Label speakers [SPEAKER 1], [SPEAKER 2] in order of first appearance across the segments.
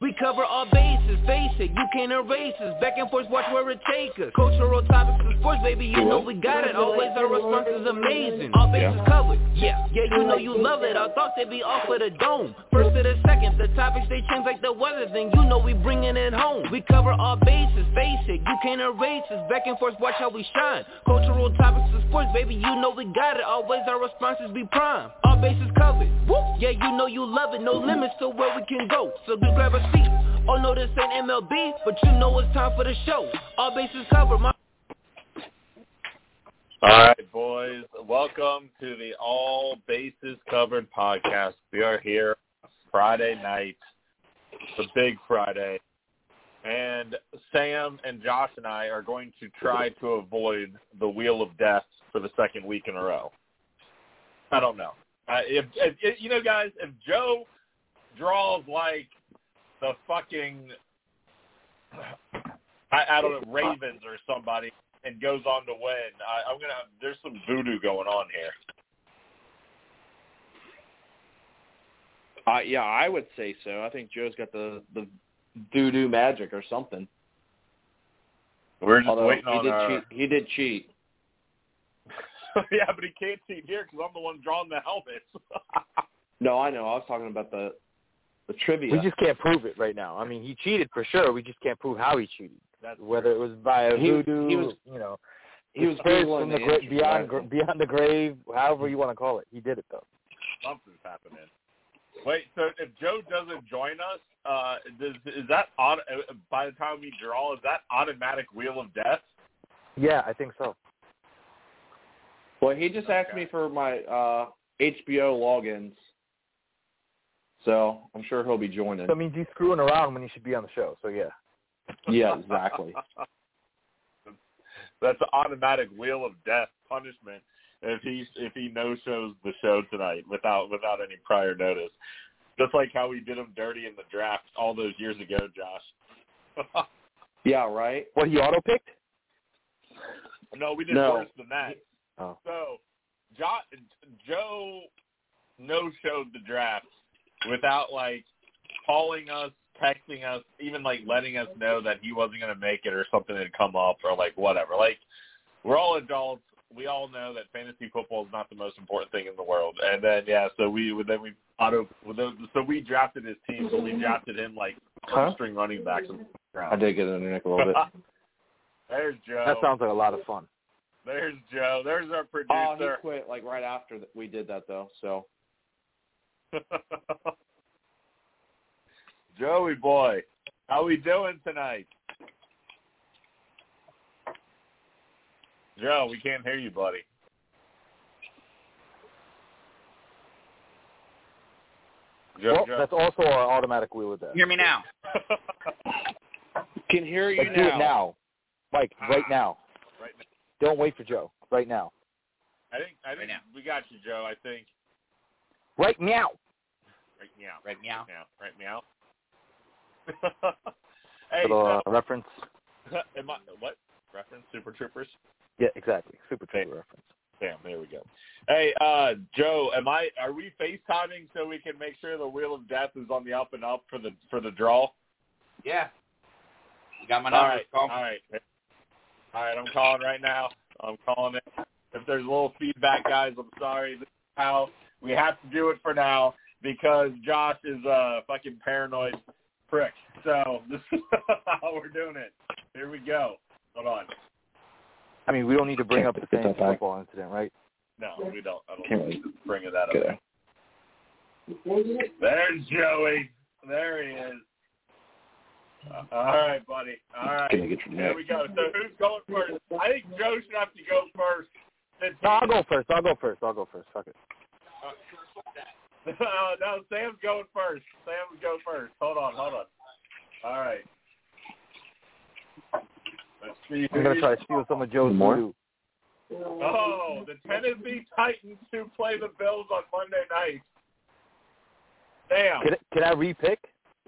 [SPEAKER 1] We cover all bases, face it, you can't erase us. Back and forth, watch where it take us. Cultural topics of sports, baby, you know we got it. Always our response is amazing. All bases yeah. covered, yeah, yeah, you know you love it. I thought they'd be off of the dome. First to the second, the topics they change like the weather. Then you know we bringing it home. We cover all bases, face it, you can't erase us. Back and forth, watch how we shine. Cultural topics of sports, baby, you know we got it. Always our responses be prime. All bases covered, Woo! yeah, you know you love it. No limits to where we can go, so just grab a seat. Oh no, this ain't MLB, but you know it's time for the show. All bases covered. My-
[SPEAKER 2] all right, boys. Welcome to the All Bases Covered podcast. We are here Friday night, the big Friday, and Sam and Josh and I are going to try to avoid the wheel of death for the second week in a row. I don't know. Uh, if, if you know, guys, if Joe draws like the fucking I, I don't know Ravens or somebody and goes on to win. I, I'm gonna. There's some voodoo going on here.
[SPEAKER 3] Uh, yeah, I would say so. I think Joe's got the the voodoo magic or something.
[SPEAKER 2] We're just
[SPEAKER 3] Although
[SPEAKER 2] waiting
[SPEAKER 3] he
[SPEAKER 2] on
[SPEAKER 3] did
[SPEAKER 2] our...
[SPEAKER 3] cheat. He did cheat.
[SPEAKER 2] yeah, but he can't cheat here because I'm the one drawing the helmets.
[SPEAKER 3] no, I know. I was talking about the the trivia.
[SPEAKER 4] We just can't prove it right now. I mean, he cheated for sure. We just can't prove how he cheated.
[SPEAKER 2] That's
[SPEAKER 4] Whether it was via
[SPEAKER 3] He-
[SPEAKER 4] voodoo,
[SPEAKER 3] he was-
[SPEAKER 4] you know,
[SPEAKER 3] he was
[SPEAKER 4] spirits
[SPEAKER 3] Googling
[SPEAKER 4] from
[SPEAKER 3] the
[SPEAKER 4] the gra- beyond
[SPEAKER 3] right?
[SPEAKER 4] gra- beyond the grave, however you want to call it. He did it though.
[SPEAKER 2] something's happening. Wait, so if Joe doesn't join us, uh, does, is that auto, uh, by the time we draw, is that automatic wheel of death?
[SPEAKER 4] Yeah, I think so.
[SPEAKER 3] Well, he just asked me for my uh HBO logins, so I'm sure he'll be joining.
[SPEAKER 4] That means he's screwing around when he should be on the show. So yeah.
[SPEAKER 3] Yeah, exactly.
[SPEAKER 2] That's an automatic wheel of death punishment if he if he no shows the show tonight without without any prior notice. Just like how we did him dirty in the draft all those years ago, Josh.
[SPEAKER 3] yeah, right.
[SPEAKER 4] What he auto picked?
[SPEAKER 2] no, we did
[SPEAKER 3] No.
[SPEAKER 2] worse than that.
[SPEAKER 4] Oh.
[SPEAKER 2] So, jo- Joe no showed the draft without like calling us, texting us, even like letting us know that he wasn't going to make it or something had come up or like whatever. Like we're all adults. We all know that fantasy football is not the most important thing in the world. And then yeah, so we then we auto so we drafted his team, but we drafted him like
[SPEAKER 3] Huh?
[SPEAKER 2] string running backs.
[SPEAKER 3] I did get in the neck a little bit.
[SPEAKER 2] There's Joe.
[SPEAKER 4] That sounds like a lot of fun.
[SPEAKER 2] There's Joe. There's our producer.
[SPEAKER 3] Oh, he
[SPEAKER 2] producer.
[SPEAKER 3] quit like right after we did that though. So
[SPEAKER 2] Joey boy, how we doing tonight? Joe, we can't hear you, buddy. Joe,
[SPEAKER 4] well,
[SPEAKER 2] Joe.
[SPEAKER 4] that's also our automatic wheel of death.
[SPEAKER 5] Hear me now.
[SPEAKER 3] can hear you
[SPEAKER 4] Let's do it now, Mike. Right ah, now.
[SPEAKER 2] right now.
[SPEAKER 4] Don't wait for Joe. Right now.
[SPEAKER 2] I think I think
[SPEAKER 5] Right now.
[SPEAKER 2] we got you, Joe. I think
[SPEAKER 4] Right now.
[SPEAKER 2] right meow,
[SPEAKER 5] Right meow.
[SPEAKER 2] meow, right meow. hey,
[SPEAKER 4] Little uh, reference.
[SPEAKER 2] am I, what reference? Super Troopers.
[SPEAKER 4] Yeah, exactly. Super
[SPEAKER 2] Okay.
[SPEAKER 4] Trooper reference.
[SPEAKER 2] Damn, there we go. Hey, uh, Joe, am I? Are we FaceTiming so we can make sure the wheel of death is on the up and up for the for the draw?
[SPEAKER 5] Yeah. You got my number.
[SPEAKER 2] right,
[SPEAKER 5] Call
[SPEAKER 2] all
[SPEAKER 5] me.
[SPEAKER 2] right, all right. I'm calling right now. I'm calling it. If there's a little feedback, guys, I'm sorry. This is how we have to do it for now because Josh is a fucking paranoid prick. So this is how we're doing it. Here we go. Hold on.
[SPEAKER 4] I mean, we don't need to bring up the
[SPEAKER 3] Get
[SPEAKER 4] same
[SPEAKER 3] that back.
[SPEAKER 4] football incident, right?
[SPEAKER 2] No, we don't. I don't
[SPEAKER 3] Can't
[SPEAKER 2] need to bring that up.
[SPEAKER 3] Okay.
[SPEAKER 2] There's Joey. There he is. Uh, all right, buddy. All right.
[SPEAKER 3] Can I get your
[SPEAKER 2] There
[SPEAKER 3] neck?
[SPEAKER 2] we go. So who's going first? I think Joe should have to go first. Since
[SPEAKER 4] No, I'll go first. I'll go first. I'll go first. Fuck it.
[SPEAKER 2] No, uh, no, Sam's going first. Sam's go first. Hold on, hold on. All right. Let's see.
[SPEAKER 4] I'm gonna try to steal some of Joe's
[SPEAKER 3] More?
[SPEAKER 2] Oh, the Tennessee Titans who play the Bills on Monday night. Damn.
[SPEAKER 4] Can, can I repick?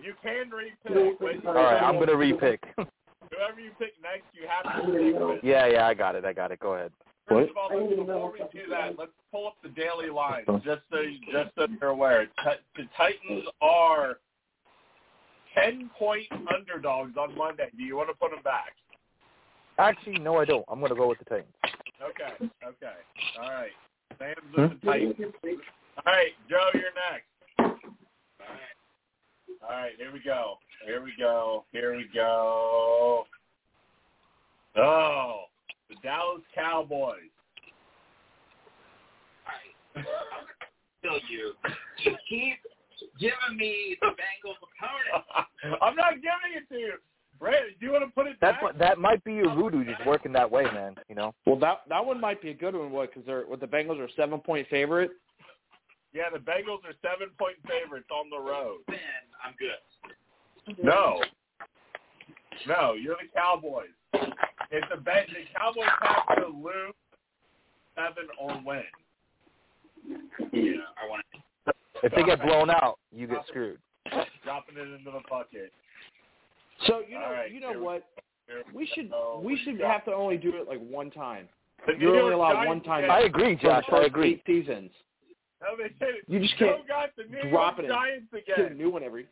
[SPEAKER 2] You can repick. but
[SPEAKER 4] All right, I'm gonna repick.
[SPEAKER 2] Whoever you pick next, you have to stick with.
[SPEAKER 4] yeah, yeah, I got it. I got it. Go ahead.
[SPEAKER 2] First of all, let's, before we do that, let's pull up the daily lines just so just so you're aware. The Titans are ten point underdogs on Monday. Do you want to put them back?
[SPEAKER 4] Actually, no, I don't. I'm going to go with the Titans.
[SPEAKER 2] Okay. Okay. All right. Sam's with hmm? the Titans. All right, Joe, you're next. All right, here we go. Here we go. Here we go. Oh, the Dallas Cowboys.
[SPEAKER 5] Kill you. You keep giving me the Bengals opponent.
[SPEAKER 2] I'm not giving it to you. Brandon, do you want to put it
[SPEAKER 4] That
[SPEAKER 2] back?
[SPEAKER 4] mi- that might be your voodoo just working that way, man. You know.
[SPEAKER 3] Well, that that one might be a good one, what? Because they're what the Bengals are seven point favorite.
[SPEAKER 2] Yeah, the Bengals are seven point favorites on the road.
[SPEAKER 5] Then I'm good.
[SPEAKER 2] No. No, you're the Cowboys. If the Ben, the Cowboys have to lose seven or win.
[SPEAKER 5] Yeah, I want to.
[SPEAKER 4] If they get blown out, you get screwed.
[SPEAKER 2] Dropping it into the bucket.
[SPEAKER 3] So you know,
[SPEAKER 2] All right,
[SPEAKER 3] you know what? We should
[SPEAKER 2] go.
[SPEAKER 3] we should
[SPEAKER 2] go.
[SPEAKER 3] have to only do it like one time.
[SPEAKER 2] The
[SPEAKER 3] You're only allowed one time.
[SPEAKER 4] I agree, Josh. I agree.
[SPEAKER 3] Eight seasons.
[SPEAKER 2] No, they.
[SPEAKER 3] You just can't
[SPEAKER 2] got the New
[SPEAKER 3] drop it in.
[SPEAKER 2] Giants
[SPEAKER 3] get a
[SPEAKER 2] again.
[SPEAKER 3] new one every.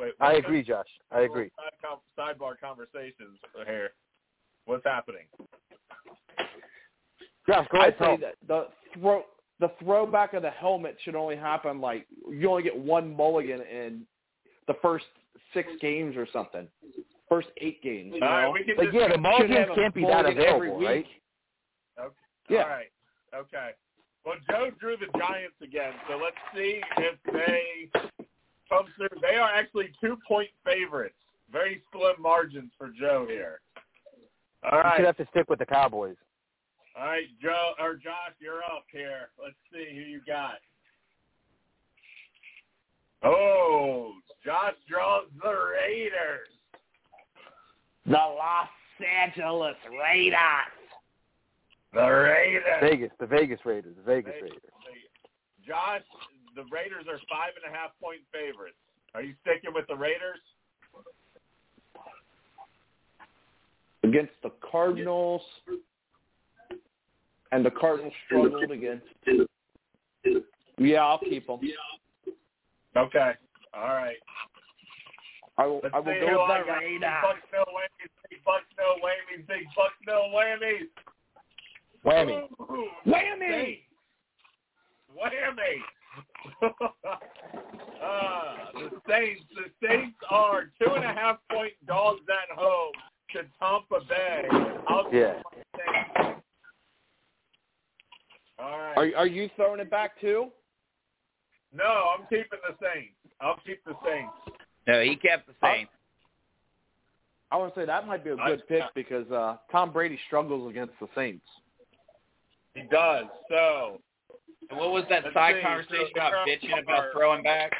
[SPEAKER 2] Wait,
[SPEAKER 4] I agree, Josh. I agree.
[SPEAKER 2] Side com- Sidebar conversations here. What's happening?
[SPEAKER 4] Josh, go ahead.
[SPEAKER 3] I
[SPEAKER 4] ahead.
[SPEAKER 3] say that the throw the throwback of the helmet should only happen like you only get one mulligan in the first six games or something. First eight games. You
[SPEAKER 2] All right,
[SPEAKER 3] know?
[SPEAKER 2] we can
[SPEAKER 4] Like, yeah, the
[SPEAKER 2] discuss-
[SPEAKER 4] mulligans
[SPEAKER 3] have a
[SPEAKER 4] can't be that
[SPEAKER 3] mulligan every
[SPEAKER 4] available,
[SPEAKER 3] week.
[SPEAKER 4] right?
[SPEAKER 2] Okay.
[SPEAKER 3] Yeah.
[SPEAKER 2] All right. Okay. Well, Joe drew the Giants again, so let's see if they come. They are actually two-point favorites. Very slim margins for Joe here. All
[SPEAKER 4] You should have to stick with the Cowboys.
[SPEAKER 2] All right, Joe or Josh, you're up here. Let's see who you got. Oh, Josh draws the Raiders.
[SPEAKER 3] The Los Angeles Raiders.
[SPEAKER 2] The Raiders.
[SPEAKER 4] Vegas, the Vegas Raiders, the Vegas
[SPEAKER 2] Vegas.
[SPEAKER 4] Raiders.
[SPEAKER 2] Josh, the Raiders are five and a half point favorites. Are you sticking with the Raiders?
[SPEAKER 3] Against the Cardinals. And the Cardinals struggled against. Yeah, I'll keep them.
[SPEAKER 2] Okay. All right.
[SPEAKER 3] I will.
[SPEAKER 2] Let's
[SPEAKER 3] I will go with the
[SPEAKER 2] got.
[SPEAKER 3] Raiders.
[SPEAKER 2] Big bucks, no whammies. Big bucks, no whammies. Big bucks, no whammies.
[SPEAKER 4] Whammy.
[SPEAKER 2] Ooh,
[SPEAKER 3] Whammy!
[SPEAKER 2] Whammy. Uh, the Saints. The Saints are two and a half point dogs at home to Tampa Bay. I'll
[SPEAKER 4] Yeah.
[SPEAKER 2] All right.
[SPEAKER 3] Are are you throwing it back too?
[SPEAKER 2] No, I'm keeping the Saints. I'll keep the Saints.
[SPEAKER 5] No, he kept the Saints.
[SPEAKER 3] I want to say that might be a good
[SPEAKER 2] I-
[SPEAKER 3] pick because uh Tom Brady struggles against the Saints.
[SPEAKER 2] He does. So
[SPEAKER 5] And what was that
[SPEAKER 2] Let's
[SPEAKER 5] side
[SPEAKER 2] see.
[SPEAKER 5] conversation
[SPEAKER 2] So-
[SPEAKER 5] about bitching about throwing back?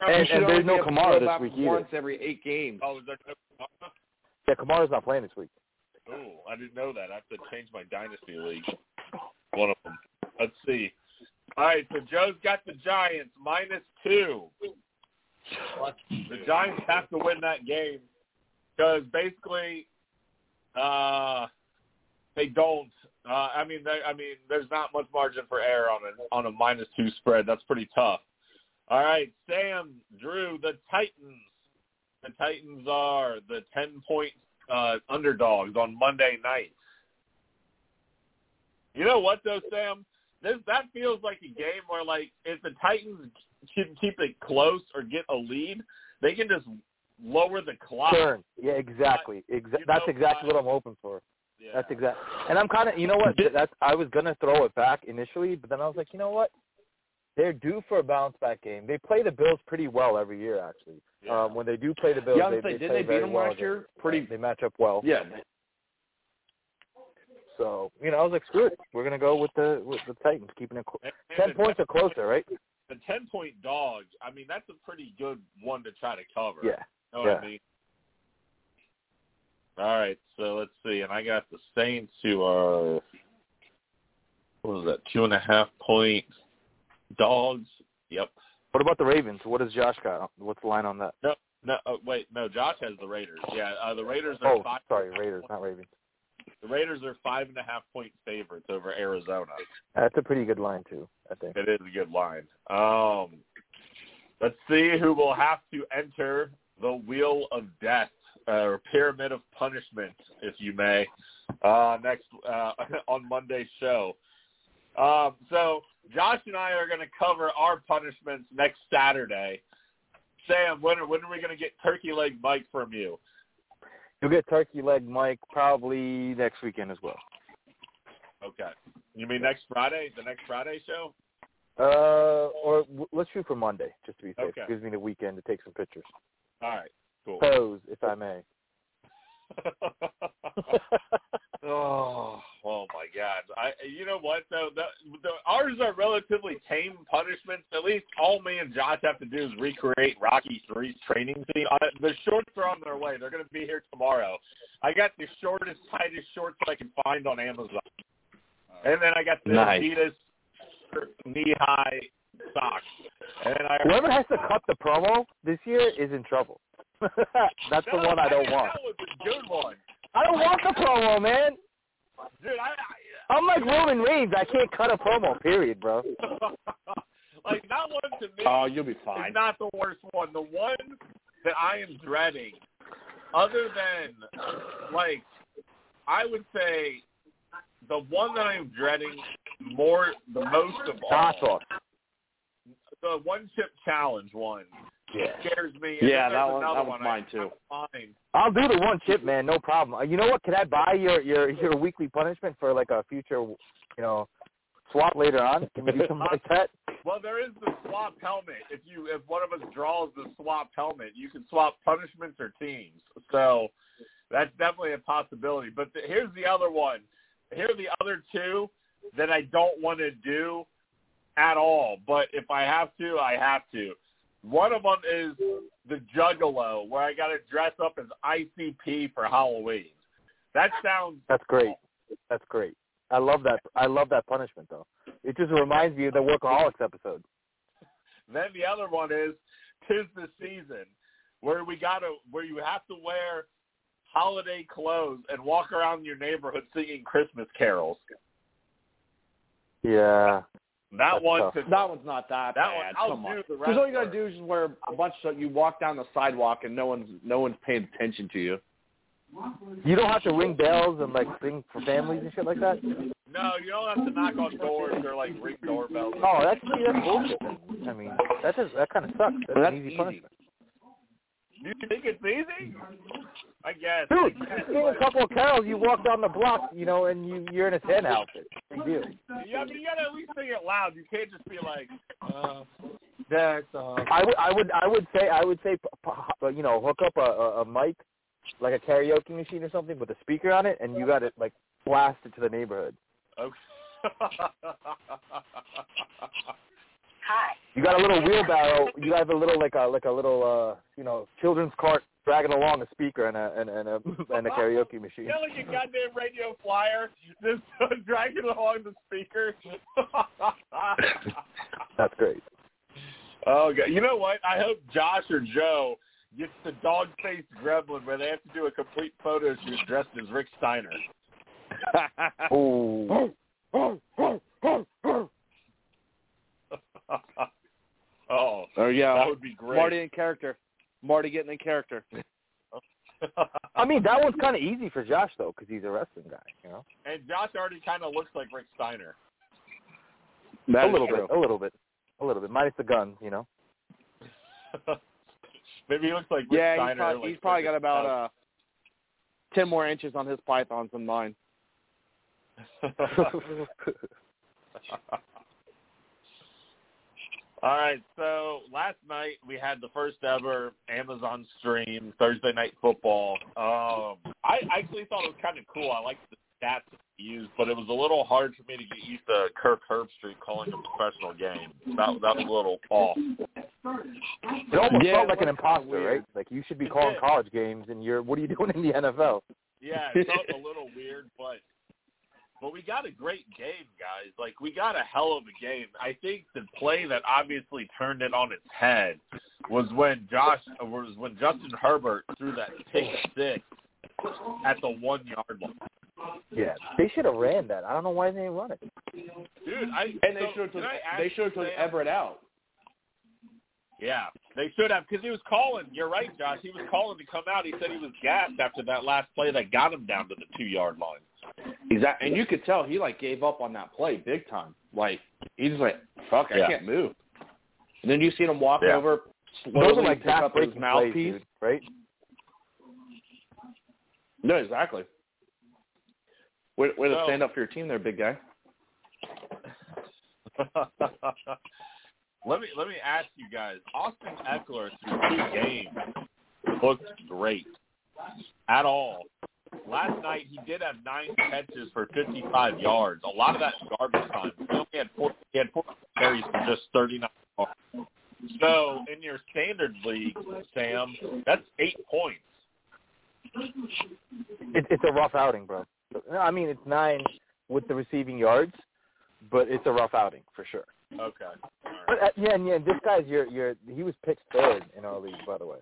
[SPEAKER 4] And- and there's no
[SPEAKER 3] be able to
[SPEAKER 4] Kamara this
[SPEAKER 3] back
[SPEAKER 4] week either.
[SPEAKER 3] Once every eight games.
[SPEAKER 2] oh, is there no
[SPEAKER 4] Yeah, Kamara's not playing this week.
[SPEAKER 2] Oh, I didn't know that. I have to change my dynasty league. One of them. Let's see. All right, so Joe's got the Giants minus two. The Giants have to win that game because basically, uh, they don't. Uh, I mean, they, I mean, there's not much margin for error on a on a minus two spread. That's pretty tough. All right, Sam, Drew, the Titans. The Titans are the ten point uh, underdogs on Monday night. You know what though, Sam? This that feels like a game where like if the Titans can keep it close or get a lead, they can just lower the clock.
[SPEAKER 4] Turn. Yeah, exactly. Exa-
[SPEAKER 2] You
[SPEAKER 4] that's
[SPEAKER 2] know
[SPEAKER 4] exactly
[SPEAKER 2] what?
[SPEAKER 4] what I'm hoping for.
[SPEAKER 2] Yeah.
[SPEAKER 4] That's exact. And I'm kind of, you know what? That's I was gonna throw it back initially, but then I was like, you know what? They're due for a bounce back game. They play the Bills pretty well every year, actually.
[SPEAKER 2] Yeah.
[SPEAKER 4] Um, when they do play the Bills,
[SPEAKER 3] Yeah, I
[SPEAKER 4] they,
[SPEAKER 3] was gonna
[SPEAKER 4] they play
[SPEAKER 3] didn't they beat
[SPEAKER 4] very
[SPEAKER 3] them
[SPEAKER 4] well
[SPEAKER 3] last year?
[SPEAKER 4] against-
[SPEAKER 3] Pretty-
[SPEAKER 4] They match up well.
[SPEAKER 3] Yeah.
[SPEAKER 4] So you know, I was like, screw it. We're gonna go with the with the Titans, keeping it clo-
[SPEAKER 2] And- and
[SPEAKER 4] ten
[SPEAKER 2] the
[SPEAKER 4] points or closer, right?
[SPEAKER 2] The ten point dogs. I mean, that's a pretty good one to try to cover.
[SPEAKER 4] Yeah.
[SPEAKER 2] You know what I
[SPEAKER 4] Yeah.
[SPEAKER 2] mean? All right, so let's see. And I got the Saints who are what was that? Two and a half point dogs. Yep.
[SPEAKER 4] What about the Ravens? What does Josh got? What's the line on that?
[SPEAKER 2] No, oh, wait, no. Josh has the Raiders. Yeah, uh, the Raiders are
[SPEAKER 4] Oh,
[SPEAKER 2] five.
[SPEAKER 4] sorry, Raiders, not Ravens.
[SPEAKER 2] The Raiders are five and a half point favorites over Arizona.
[SPEAKER 4] That's a pretty good line too, I think.
[SPEAKER 2] It is a good line. Um, Let's see who will have to enter the wheel of death or pyramid of punishment, if you may, uh, next uh, on Monday's show. Um, so Josh and I are going to cover our punishments next Saturday. Sam, when are, when are we going to get turkey leg Mike from you?
[SPEAKER 4] You'll get turkey leg Mike probably next weekend as well.
[SPEAKER 2] Okay. You mean next Friday? The next Friday show?
[SPEAKER 4] Uh, or w- let's shoot for Monday, just to be safe.
[SPEAKER 2] Okay.
[SPEAKER 4] Gives me the weekend to take some pictures.
[SPEAKER 2] All right. Cool.
[SPEAKER 4] Pose, if I may.
[SPEAKER 2] oh, oh my God! I, you know what though? The, the, ours are relatively tame punishments. At least all me and Josh have to do is recreate Rocky Three's training scene. Uh, the shorts are on their way. They're going to be here tomorrow. I got the shortest, tightest shorts I can find on Amazon, and then I got the
[SPEAKER 3] Nice.
[SPEAKER 2] Adidas knee-high socks. And then I
[SPEAKER 4] Whoever has to cut the promo this year is in trouble. That's the
[SPEAKER 2] No,
[SPEAKER 4] one I don't
[SPEAKER 2] think
[SPEAKER 4] want.
[SPEAKER 2] That was a good one,
[SPEAKER 4] I don't want the promo, man.
[SPEAKER 2] dude. I, I
[SPEAKER 4] I'm like Roman Reigns. I can't cut a promo. Period, bro.
[SPEAKER 2] like that one to me
[SPEAKER 3] Oh, you'll be fine.
[SPEAKER 2] is
[SPEAKER 3] fine.
[SPEAKER 2] not the worst one. The one that I am dreading, other than like, I would say the one that I am dreading more, the most of all,
[SPEAKER 4] Nassau.
[SPEAKER 2] the one chip challenge one
[SPEAKER 4] Yeah.
[SPEAKER 2] scares me. And
[SPEAKER 3] Yeah, that one- that one's
[SPEAKER 2] one
[SPEAKER 3] mine, too.
[SPEAKER 4] I'll do the one chip, man. No problem. Uh, You know what? Can I buy your your your weekly punishment for like a future, you know, swap later on? Can we do something like that?
[SPEAKER 2] Well, there is the swap helmet. If you if one of us draws the swap helmet, you can swap punishments or teams. So that's definitely a possibility. But the, here's the other one. Here are the other two that I don't want to do at all. But if I have to, I have to. One of them is the Juggalo, where I got to dress up as ICP for Halloween. That sounds
[SPEAKER 4] That's great. That's great. I love that. I love that punishment though. It just reminds me of the Workaholics episode.
[SPEAKER 2] Then the other one is tis the season, where we gotta where you have to wear holiday clothes and walk around your neighborhood singing Christmas carols.
[SPEAKER 4] Yeah.
[SPEAKER 2] That
[SPEAKER 4] That's
[SPEAKER 2] one,
[SPEAKER 4] tough.
[SPEAKER 3] That one's not that,
[SPEAKER 2] that one,
[SPEAKER 3] bad.
[SPEAKER 2] I'll
[SPEAKER 3] Come on.
[SPEAKER 2] do the
[SPEAKER 3] Because all you gotta do is just wear a bunch of you walk down the sidewalk and no one's no one's paying attention to you.
[SPEAKER 4] You don't have to ring bells and like sing for families and shit like that.
[SPEAKER 2] no, you don't have to knock on doors or like ring doorbells.
[SPEAKER 4] Oh, that's see, that's bullshit. I mean, that just that kind of sucks. That's,
[SPEAKER 3] Well, that's
[SPEAKER 4] an easy,
[SPEAKER 3] easy.
[SPEAKER 4] punishment.
[SPEAKER 2] Do you think it's easy? I guess.
[SPEAKER 4] Dude, you sing a couple of carols, you walk down the block, you know, and you you're in a Santa outfit. Deal.
[SPEAKER 2] Yeah, I mean, you gotta at least sing it loud. You can't just be like, uh, that's uh.
[SPEAKER 4] I would I would I would say I would say p- p- you know hook up a, a, a mic like a karaoke machine or something with a speaker on it, and you got it like blasted to the neighborhood.
[SPEAKER 2] Okay.
[SPEAKER 4] You got a little wheelbarrow. You have a little like a like a little uh you know children's cart dragging along a speaker and a and, and a and a karaoke machine.
[SPEAKER 2] You know, like a goddamn radio flyer, just dragging along the speaker.
[SPEAKER 4] That's great.
[SPEAKER 2] oh, God. You know what? I hope Josh or Joe gets the dog-faced gremlin where they have to do a complete photo shoot dressed as Rick Steiner.
[SPEAKER 4] Oh,
[SPEAKER 2] oh,
[SPEAKER 3] There you
[SPEAKER 2] that would be great.
[SPEAKER 3] Marty in character. Marty getting in character.
[SPEAKER 4] I mean that one's kind of easy for Josh though because he's a wrestling guy. You know,
[SPEAKER 2] and Josh already kind of looks like Rick Steiner.
[SPEAKER 3] That
[SPEAKER 4] a little
[SPEAKER 3] true.
[SPEAKER 4] bit, a little bit, a little bit. Minus the guns, you know.
[SPEAKER 2] Maybe he looks like Rick
[SPEAKER 3] Yeah, he's,
[SPEAKER 2] Steiner.
[SPEAKER 3] probably,
[SPEAKER 2] like
[SPEAKER 3] he's probably got about uh ten more inches on his pythons than mine.
[SPEAKER 2] All right, so last night we had the first ever Amazon stream Thursday Night Football. Um, I actually thought it was kind of cool. I liked the stats that he used, but it was a little hard for me to get used to Kirk Herbstreit calling a professional game. That that was a little off.
[SPEAKER 4] It almost
[SPEAKER 3] Yeah,
[SPEAKER 4] felt like an imposter,
[SPEAKER 3] weird.
[SPEAKER 4] right? Like you should be calling college games, and you're what are you doing in the NFL?
[SPEAKER 2] Yeah, it felt a little weird, but but we got a great game, guys. Like we got a hell of a game. I think the play that obviously turned it on its head was when Josh was when Justin Herbert threw that pick six at the one yard line.
[SPEAKER 4] Yeah, they should have ran that. I don't know why they didn't run it.
[SPEAKER 2] Dude, I
[SPEAKER 3] And they
[SPEAKER 2] so,
[SPEAKER 3] should have took they should have took Everett out.
[SPEAKER 2] Yeah, they should have because he was calling. You're right, Josh. He was calling to come out. He said he was gassed after that last play that got him down to the two yard line.
[SPEAKER 3] Exactly, and you could tell he like gave up on that play big time. Like he's like, "Fuck, I
[SPEAKER 2] Yeah.
[SPEAKER 3] can't move." And then you see him walk
[SPEAKER 2] Yeah.
[SPEAKER 3] over,
[SPEAKER 4] Those
[SPEAKER 3] slowly
[SPEAKER 4] are like
[SPEAKER 3] pick up his
[SPEAKER 4] back-breaking plays,
[SPEAKER 3] mouthpiece.
[SPEAKER 4] dude, right?
[SPEAKER 3] No, exactly. Way, way to stand up for your team, there, big guy.
[SPEAKER 2] let me let me ask you guys. Austin Ekeler through two games looked great at all. Last night he did have nine catches for 55 yards. A lot of that garbage time. He only had four. He had four carries for just 39 yards. So in your standard league, Sam, that's eight points.
[SPEAKER 4] It, it's a rough outing, bro. I mean, it's nine with the receiving yards, but it's a rough outing for sure.
[SPEAKER 2] Okay. Right.
[SPEAKER 4] But uh, yeah, and yeah, this guy's your your he was picked third in our league, by the way.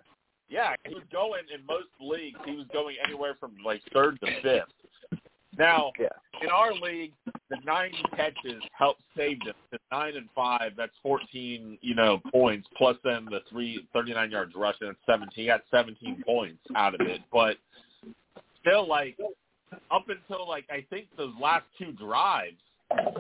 [SPEAKER 2] Yeah, he was going in most leagues. He was going anywhere from like third to fifth. Now,
[SPEAKER 4] Yeah.
[SPEAKER 2] in our league, the nine catches helped save them. The nine and five, that's fourteen, you know, points plus then the three thirty-nine yards rushing. That's seventeen. He got seventeen points out of it, but still, like up until like I think those last two drives,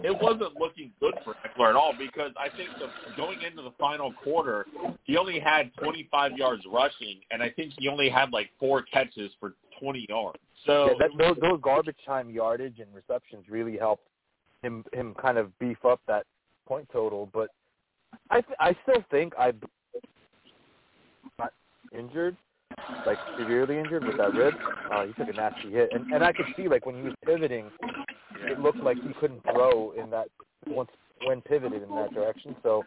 [SPEAKER 2] it wasn't looking good for Ekeler at all because I think the, going into the final quarter, he only had 25 yards rushing, and I think he only had like four catches for 20 yards. So
[SPEAKER 4] yeah, that, those, those garbage time yardage and receptions really helped him him kind of beef up that point total. But I th- I still think I not injured, like severely injured with that rib. Uh, he took a nasty hit, and and I could see like when he was pivoting, it looked like he couldn't throw in that once when pivoted in that direction. So,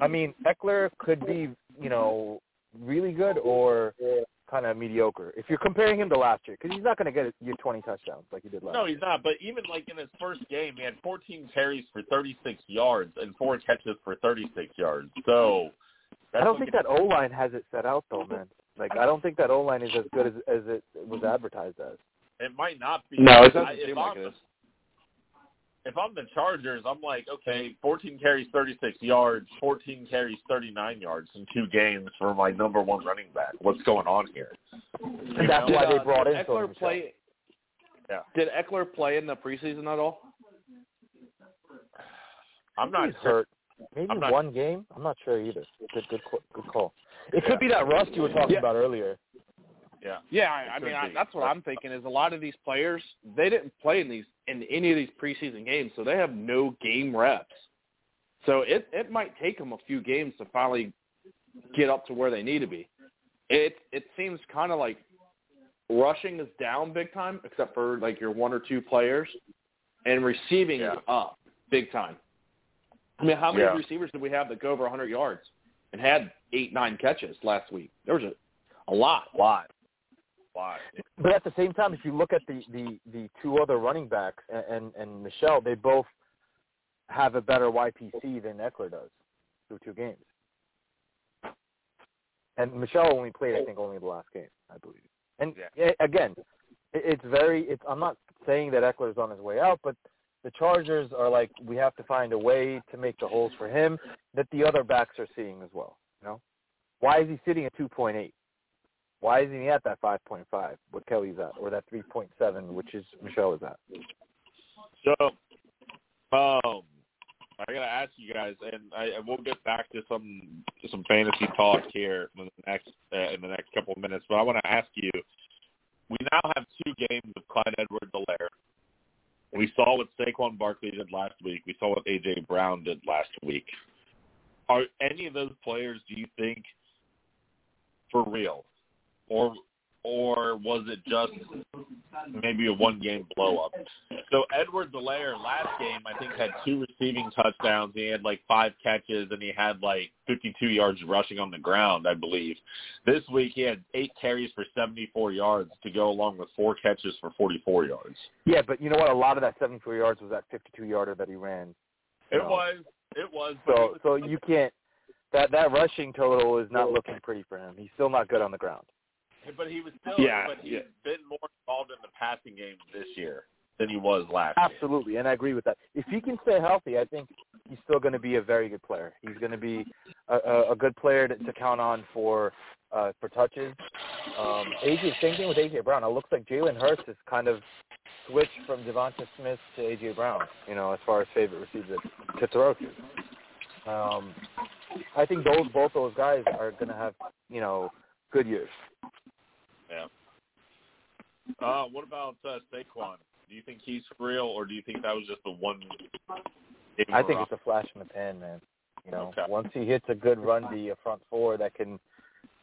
[SPEAKER 4] I mean, Ekeler could be you know really good or kind of mediocre if you're comparing him to last year because he's not going to get your 20 touchdowns like he did last
[SPEAKER 2] no,
[SPEAKER 4] year.
[SPEAKER 2] he's not. But even like in his first game, he had 14 carries for 36 yards and four catches for 36 yards. So
[SPEAKER 4] I don't think that O line has it set out though, man. Like I don't think that O line is as good as as it was advertised as.
[SPEAKER 2] it might not be.
[SPEAKER 3] No, it doesn't
[SPEAKER 2] if
[SPEAKER 3] seem like
[SPEAKER 2] I'm-
[SPEAKER 3] it is.
[SPEAKER 2] If I'm the Chargers, I'm like, okay, 14 carries, 36 yards, 14 carries, 39 yards in two games for my number one running back. What's going on here?
[SPEAKER 4] And that's
[SPEAKER 3] Did,
[SPEAKER 4] why
[SPEAKER 3] uh,
[SPEAKER 4] they brought
[SPEAKER 3] did
[SPEAKER 4] in
[SPEAKER 3] Ekeler
[SPEAKER 4] Sony
[SPEAKER 3] play.
[SPEAKER 2] Yeah.
[SPEAKER 3] Did Ekeler play in the preseason at all?
[SPEAKER 2] I'm not
[SPEAKER 4] He's
[SPEAKER 2] sure.
[SPEAKER 4] hurt. Maybe
[SPEAKER 2] I'm not-
[SPEAKER 4] one game. I'm not sure either. Good, good, good call. It could be that rust you were talking
[SPEAKER 3] Yeah.
[SPEAKER 4] about earlier.
[SPEAKER 2] Yeah.
[SPEAKER 3] Yeah, I, I mean, I, that's what I'm thinking. Is a lot of these players they didn't play in these in any of these preseason games, so they have no game reps. So it it might take them a few games to finally get up to where they need to be. It it seems kind of like rushing is down big time, except for like your one or two players, and receiving
[SPEAKER 2] Yeah.
[SPEAKER 3] is up big time. I mean, how many
[SPEAKER 2] Yeah.
[SPEAKER 3] receivers did we have that go over 100 yards and had eight nine catches last week? There was a a lot.
[SPEAKER 2] Lot.
[SPEAKER 4] But at the same time, if you look at the the the two other running backs and and, and Michel, they both have a better YPC than Ekeler does through two games. And Michel only played, I think, only the last game, I believe. And
[SPEAKER 2] Yeah.
[SPEAKER 4] again, it, it's very. It's, I'm not saying that Ekeler's on his way out, but the Chargers are like we have to find a way to make the holes for him that the other backs are seeing as well. You know, why is he sitting at 2.8? Why isn't he at that 5.5, what Kelley's at, or that 3.7, which is Michel is at?
[SPEAKER 2] So, um, I gotta ask you guys, and I, we'll get back to some some fantasy talk here in the next uh, in the next couple of minutes. But I want to ask you: We now have two games of Clyde Edwards-Helaire. We saw what Saquon Barkley did last week. We saw what AJ Brown did last week. Are any of those players, do you think, for real, or or was it just maybe a one game blow up? So Edward Helaire last game I think had two receiving touchdowns. He had like five catches and he had like 52 yards rushing on the ground, I believe. This week he had eight carries for 74 yards to go along with four catches for 44 yards.
[SPEAKER 4] Yeah, but you know what? A lot of that 74 yards was that 52 yarder that he ran.
[SPEAKER 2] It was, it was.
[SPEAKER 4] So so you can't. That that rushing total is not looking pretty for him. He's still not good on the ground.
[SPEAKER 2] But he was still,
[SPEAKER 3] Yeah,
[SPEAKER 2] but he's
[SPEAKER 3] yeah.
[SPEAKER 2] been more involved in the passing game this year than he was last year.
[SPEAKER 4] Absolutely, and I agree with that. If he can stay healthy, I think he's still going to be a very good player. He's going to be a, a, a good player to, to count on for uh, for touches. Um, AJ, same thing with AJ Brown. It looks like Jalen Hurts has kind of switched from DeVonta Smith to AJ Brown. You know, as far as favorite receiver to throw to. Um, I think those both those guys are going to have you know good years.
[SPEAKER 2] Yeah. Uh, what about uh, Saquon? Do you think he's real, or do you think that was just the one?
[SPEAKER 4] I think it's a flash in the pan, man. You know,
[SPEAKER 2] Okay.
[SPEAKER 4] once he hits a good run to a front four that can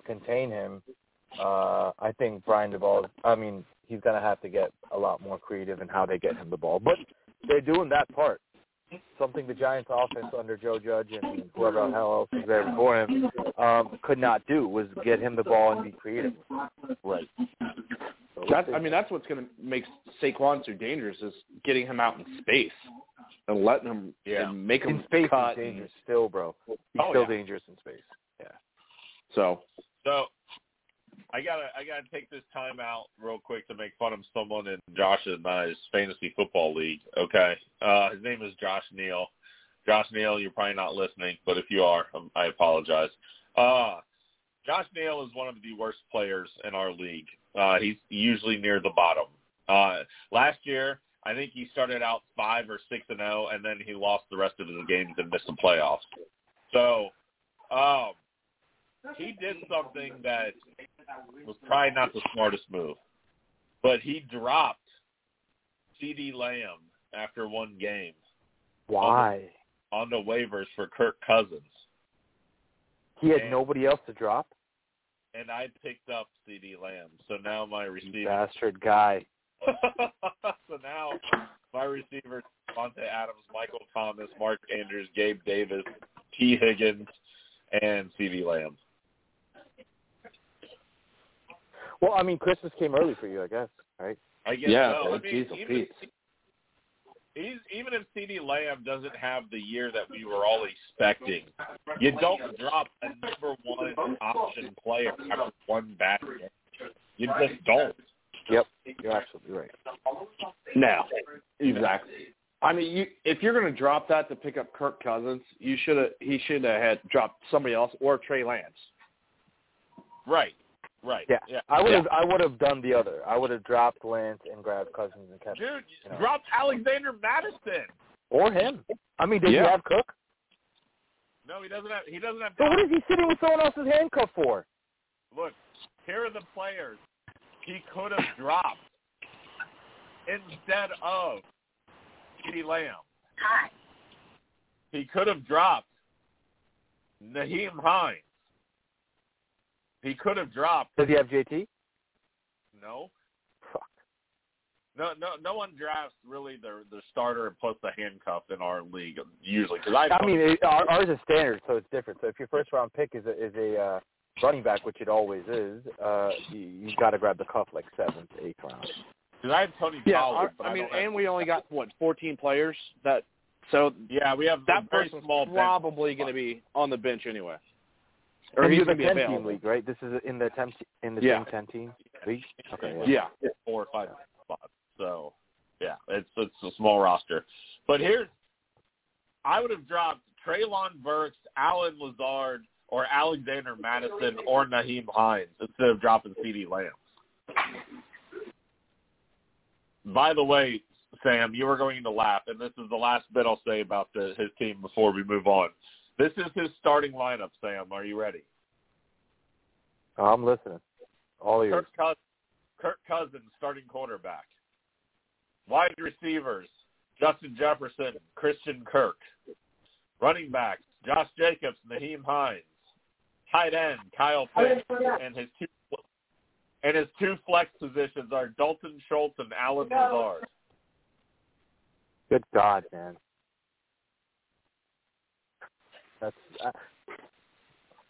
[SPEAKER 4] contain him, uh, I think Brian Daboll. I mean, he's gonna have to get a lot more creative in how they get him the ball. But they're doing that part. Something the Giants' offense under Joe Judge and whoever the hell else was there before him um, could not do was get him the ball and be creative.
[SPEAKER 3] Right.
[SPEAKER 4] So
[SPEAKER 3] That's, I mean, that's what's going to make Saquon so dangerous is getting him out in space and letting him
[SPEAKER 2] Yeah.
[SPEAKER 3] and make him
[SPEAKER 4] in space
[SPEAKER 3] cut.
[SPEAKER 4] he's dangerous still, bro. He's
[SPEAKER 3] Oh,
[SPEAKER 4] still
[SPEAKER 3] yeah.
[SPEAKER 4] dangerous in space. Yeah.
[SPEAKER 3] So
[SPEAKER 2] So I gotta I gotta take this time out real quick to make fun of someone in Josh and I's fantasy football league. Okay, uh, his name is Josh Neal. Josh Neal, you're probably not listening, but if you are, um, I apologize. Uh, Josh Neal is one of the worst players in our league. Uh, he's usually near the bottom. Uh, last year, I think he started out five or six and zero, and then he lost the rest of his games and missed the playoffs. So, um, he did something that was probably not the smartest move, but he dropped CeeDee Lamb after one game
[SPEAKER 4] Why?
[SPEAKER 2] on the waivers for Kirk Cousins,
[SPEAKER 4] He had
[SPEAKER 2] And-
[SPEAKER 4] nobody else to drop.
[SPEAKER 2] and I picked up CeeDee Lamb. So now my receiver.
[SPEAKER 4] bastard guy.
[SPEAKER 2] so now my receivers: Monte Adams, Michael Thomas, Mark Andrews, Gabe Davis, Tee Higgins, and C.D. Lamb.
[SPEAKER 4] Well, I mean, Christmas came early for you, I guess, right?
[SPEAKER 2] I guess
[SPEAKER 3] Yeah,
[SPEAKER 2] so. I mean,
[SPEAKER 3] jeez,
[SPEAKER 2] even,
[SPEAKER 3] Pete.
[SPEAKER 2] if, he's, even if CeeDee Lamb doesn't have the year that we were all expecting, you don't drop a number one option player after one bad game. You just don't.
[SPEAKER 4] Yep, you're absolutely right.
[SPEAKER 3] Now, exactly. I mean, you if you're going to drop that to pick up Kirk Cousins, you should have he should have had dropped somebody else or Trey Lance.
[SPEAKER 2] Right. Right.
[SPEAKER 4] Yeah,
[SPEAKER 2] Yeah.
[SPEAKER 4] I would have. I would have done the other. I would have dropped Lance and grabbed Cousins and kept,
[SPEAKER 2] Dude,
[SPEAKER 4] you know.
[SPEAKER 2] drop Alexander Mattison.
[SPEAKER 4] or him. I mean, did
[SPEAKER 3] Yeah.
[SPEAKER 4] you have Cook?
[SPEAKER 2] No, he doesn't have. He doesn't have.
[SPEAKER 4] So what is he sitting with someone else's handcuff for?
[SPEAKER 2] Look, here are the players he could have dropped instead of CeeDee Lamb. He could have dropped Nyheim Hines. He could have dropped
[SPEAKER 4] Does he have JT?
[SPEAKER 2] no,
[SPEAKER 4] Fuck.
[SPEAKER 2] no, no, no one drafts really the the starter plus the handcuff in our league usually because I,
[SPEAKER 4] I mean, it, ours is standard, so it's different. So if your first round pick is a, is a uh, running back, which it always is, uh, you, you got to grab the cuff like seventh, eighth round.
[SPEAKER 2] because I have Tony
[SPEAKER 3] Yeah,
[SPEAKER 2] Pollard.
[SPEAKER 3] our-
[SPEAKER 2] but
[SPEAKER 3] I mean, and we only got what 14 players that so
[SPEAKER 2] yeah, we have
[SPEAKER 3] that
[SPEAKER 2] a very
[SPEAKER 3] person's
[SPEAKER 2] small bench.
[SPEAKER 3] probably going to be on the bench anyway. Or
[SPEAKER 4] and
[SPEAKER 3] he's
[SPEAKER 4] you're
[SPEAKER 3] going to be
[SPEAKER 4] ten
[SPEAKER 3] available.
[SPEAKER 4] team league, right? This is in the ten in the
[SPEAKER 3] Yeah.
[SPEAKER 4] same ten team league. Okay. Yeah.
[SPEAKER 3] Yeah.
[SPEAKER 2] four or five spots. So yeah, it's it's a small roster. But here's I would have dropped Treylon Burks, Allen Lazard, or Alexander Mattison or Nyheim Hines instead of dropping CeeDee Lamb. By the way, Sam, you were going to laugh, and this is the last bit I'll say about the, his team before we move on. This is his starting lineup, Sam. Are you ready?
[SPEAKER 4] I'm listening. All ears.
[SPEAKER 2] Kirk Cousins, Kirk Cousins, starting quarterback. Wide receivers, Justin Jefferson, Christian Kirk. Running backs, Josh Jacobs, Nyheim Hines. Tight end, Kyle Pitts, and his two and his two flex positions are Dalton Schultz and Allen Lazard.
[SPEAKER 4] Good God, man. That's. Uh,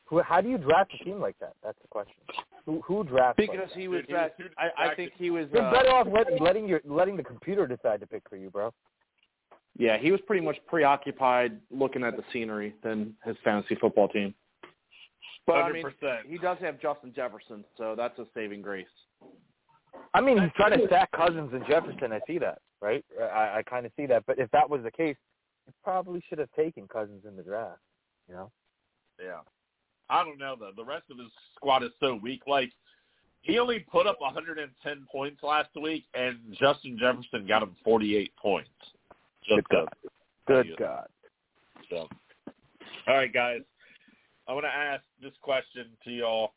[SPEAKER 4] who, how do you draft a team like that? That's the question. Who who drafts? like
[SPEAKER 3] Because
[SPEAKER 4] that?
[SPEAKER 3] he was
[SPEAKER 2] Dude, he was
[SPEAKER 3] that. I, I think he was.
[SPEAKER 4] You're
[SPEAKER 3] Uh,
[SPEAKER 4] better off letting letting your letting the computer decide to pick for you, bro.
[SPEAKER 3] yeah, he was pretty much preoccupied looking at the scenery than his fantasy football team. But I mean, he does have Justin Jefferson, so that's a saving grace.
[SPEAKER 4] I mean, he's trying to stack Cousins and Jefferson. I see that, right? I, I kind of see that. But if that was the case, you probably should have taken Cousins in the draft. You know.
[SPEAKER 2] Yeah. I don't know though. The rest of his squad is so weak. Like he only put up 110 points last week, and Justin Jefferson got him 48 points. Just
[SPEAKER 4] Good God. Good God.
[SPEAKER 2] So, all right, guys. I want to ask this question to y'all.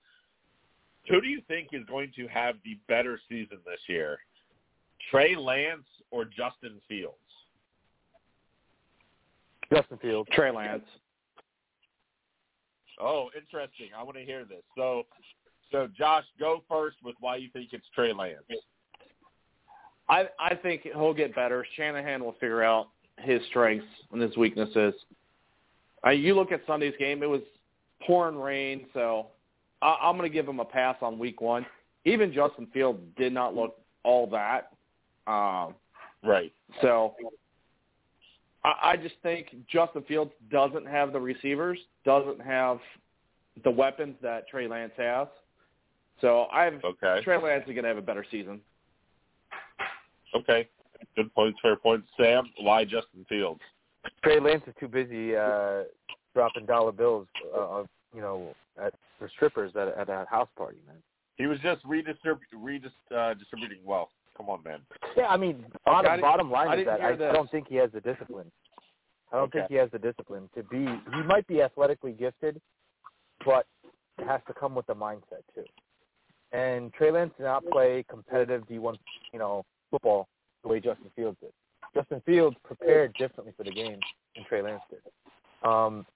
[SPEAKER 2] Who do you think is going to have the better season this year? Trey Lance or Justin Fields?
[SPEAKER 4] Justin Fields.
[SPEAKER 3] Trey Lance.
[SPEAKER 2] Oh, interesting. I want to hear this. So, so Josh, go first with why you think it's Trey Lance.
[SPEAKER 3] I I think he'll get better. Shanahan will figure out his strengths and his weaknesses. Uh, you look at Sunday's game; it was pouring rain, so I, I'm going to give him a pass on week one. Even Justin Field did not look all that. Um,
[SPEAKER 2] Right.
[SPEAKER 3] so I, I just think Justin Fields doesn't have the receivers, doesn't have the weapons that Trey Lance has. So I have
[SPEAKER 2] Okay.
[SPEAKER 3] Trey Lance is going to have a better season.
[SPEAKER 2] Okay. Good points. Fair points. Sam, why Justin Fields?
[SPEAKER 4] Trey Lance is too busy uh, dropping dollar bills, uh, of you know, at for strippers at, at a house party, man.
[SPEAKER 2] He was just redistrib- redis- uh, distributing wealth. Come on, man.
[SPEAKER 4] Yeah, I mean, bottom
[SPEAKER 3] I didn't-
[SPEAKER 4] bottom
[SPEAKER 3] I
[SPEAKER 4] line is that I, I don't think he has the discipline. I don't think he has the discipline to be. He might be athletically gifted, but it has to come with the mindset too. And Trey Lance did not play competitive D1, you know, football the way Justin Fields did. Justin Fields prepared differently for the game than Trey Lance did. Um,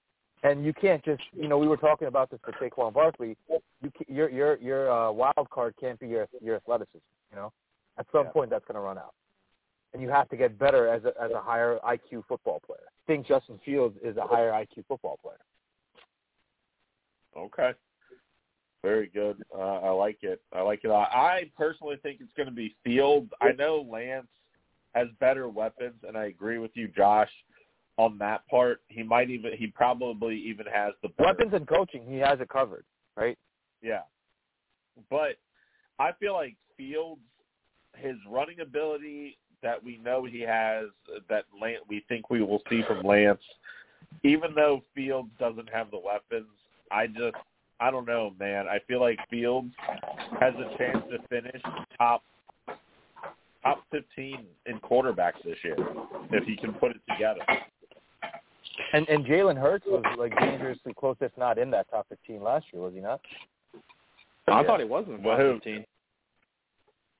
[SPEAKER 4] and you can't just, you know, we were talking about this for Saquon Barkley. You, your your your uh, wild card can't be your your athleticism. You know, at some
[SPEAKER 2] Yeah.
[SPEAKER 4] point that's going to run out, and you have to get better as a as a higher IQ football player. I think Justin Fields is a higher IQ football player.
[SPEAKER 2] Okay. Very good. Uh, I like it. I like it. I I personally think it's going to be Fields. I know Lance has better weapons, and I agree with you, Josh, on that part. He might even. He probably even has the better
[SPEAKER 4] Weapons and coaching, he has it covered, right?
[SPEAKER 2] Yeah. But I feel like Fields, his running ability that we know he has, that Lance, we think we will see from Lance, even though Fields doesn't have the weapons, I just, I don't know, man. I feel like Fields has a chance to finish top top 15 in quarterbacks this year if he can put it together.
[SPEAKER 4] And and Jalen Hurts was like dangerously close, if not in that top 15 last year, was he not?
[SPEAKER 3] I
[SPEAKER 2] Yeah.
[SPEAKER 3] thought he was in the top
[SPEAKER 2] who?
[SPEAKER 3] 15.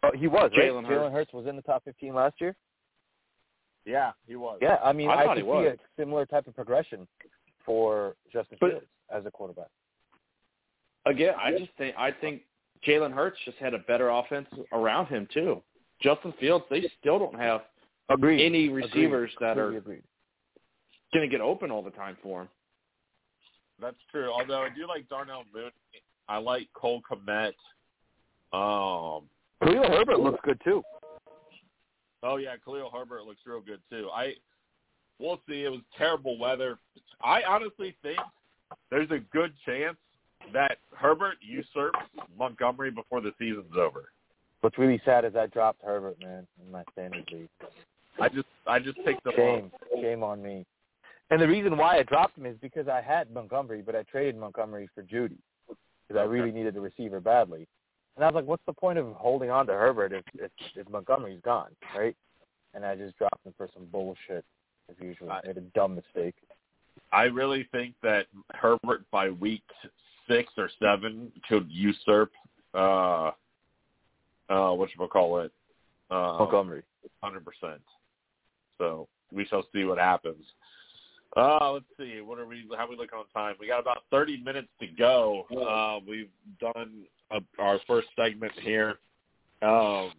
[SPEAKER 4] Oh, he was. right?
[SPEAKER 3] Jalen
[SPEAKER 4] Jalen
[SPEAKER 3] Hurts.
[SPEAKER 4] Hurts was in the top 15 last year.
[SPEAKER 2] Yeah, he was.
[SPEAKER 4] Yeah, I mean,
[SPEAKER 3] I
[SPEAKER 4] I, could see
[SPEAKER 3] was.
[SPEAKER 4] a similar type of progression for Justin
[SPEAKER 3] But-
[SPEAKER 4] Fields as a quarterback.
[SPEAKER 3] Again, I just think I think Jalen Hurts just had a better offense around him too. Justin Fields, they still don't have
[SPEAKER 4] Agreed.
[SPEAKER 3] any receivers that
[SPEAKER 4] Completely
[SPEAKER 3] are going to get open all the time for him.
[SPEAKER 2] That's true. Although I do like Darnell Mooney. I like Cole Kmet. Um.
[SPEAKER 4] Khalil Herbert looks good too.
[SPEAKER 2] Oh yeah, Khalil Herbert looks real good too. I. We'll see. It was terrible weather. I honestly think there's a good chance that Herbert usurps Montgomery before the season's over.
[SPEAKER 4] What's really sad is I dropped Herbert, man, in my standard league.
[SPEAKER 2] I just I just picked the
[SPEAKER 4] Shame, shame on me. And the reason why I dropped him is because I had Montgomery, but I traded Montgomery for Jeudy because I really needed the receiver badly. And I was like, what's the point of holding on to Herbert if, if, if Montgomery's gone, right? And I just dropped him for some bullshit as usual. I made a dumb mistake.
[SPEAKER 2] I really think that Herbert by week six or seven could usurp uh uh what you call it uh
[SPEAKER 4] Montgomery.
[SPEAKER 2] hundred percent. So we shall see what happens. Uh let's see. What are we? How we look on time? We got about thirty minutes to go. Uh, we've done uh our first segment here. Um,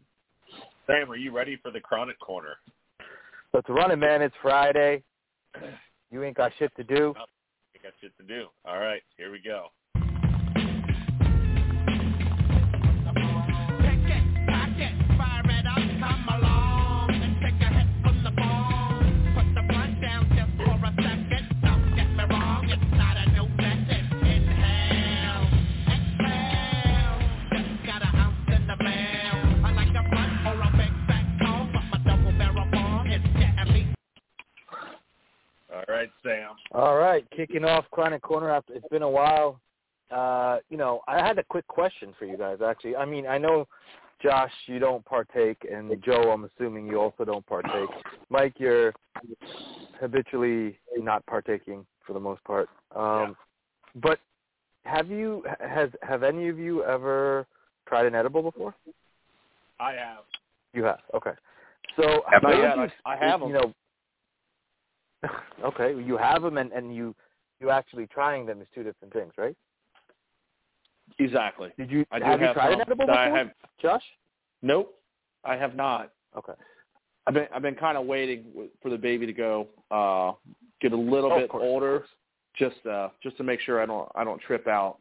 [SPEAKER 2] Sam, are you ready for the chronic corner?
[SPEAKER 4] Let's run it, man. It's Friday. You ain't got shit to do.
[SPEAKER 2] We got shit to do. All right, here we go. Sam.
[SPEAKER 4] All right, kicking off Chronic Corner after it's been a while. Uh, you know, I had a quick question for you guys. Actually, I mean, I know Josh, you don't partake, and Joe, I'm assuming you also don't partake. Mike, you're habitually not partaking for the most part. Um, But have you has have any of you ever tried an edible before?
[SPEAKER 2] I have.
[SPEAKER 4] You have. Okay. So
[SPEAKER 5] Have
[SPEAKER 4] how
[SPEAKER 3] Not
[SPEAKER 4] would you-
[SPEAKER 3] I, I have
[SPEAKER 4] you know. okay, you have them, and and you you actually trying them is two different things, right?
[SPEAKER 3] exactly.
[SPEAKER 4] Did you
[SPEAKER 3] I
[SPEAKER 4] have you
[SPEAKER 3] have
[SPEAKER 4] tried an edible before,
[SPEAKER 3] I have.
[SPEAKER 4] Josh?
[SPEAKER 3] Nope, I have not.
[SPEAKER 4] Okay.
[SPEAKER 3] I've been I've been kind of waiting for the baby to go uh get a little
[SPEAKER 4] Oh,
[SPEAKER 3] bit
[SPEAKER 4] course,
[SPEAKER 3] older, just uh just to make sure I don't I don't trip out.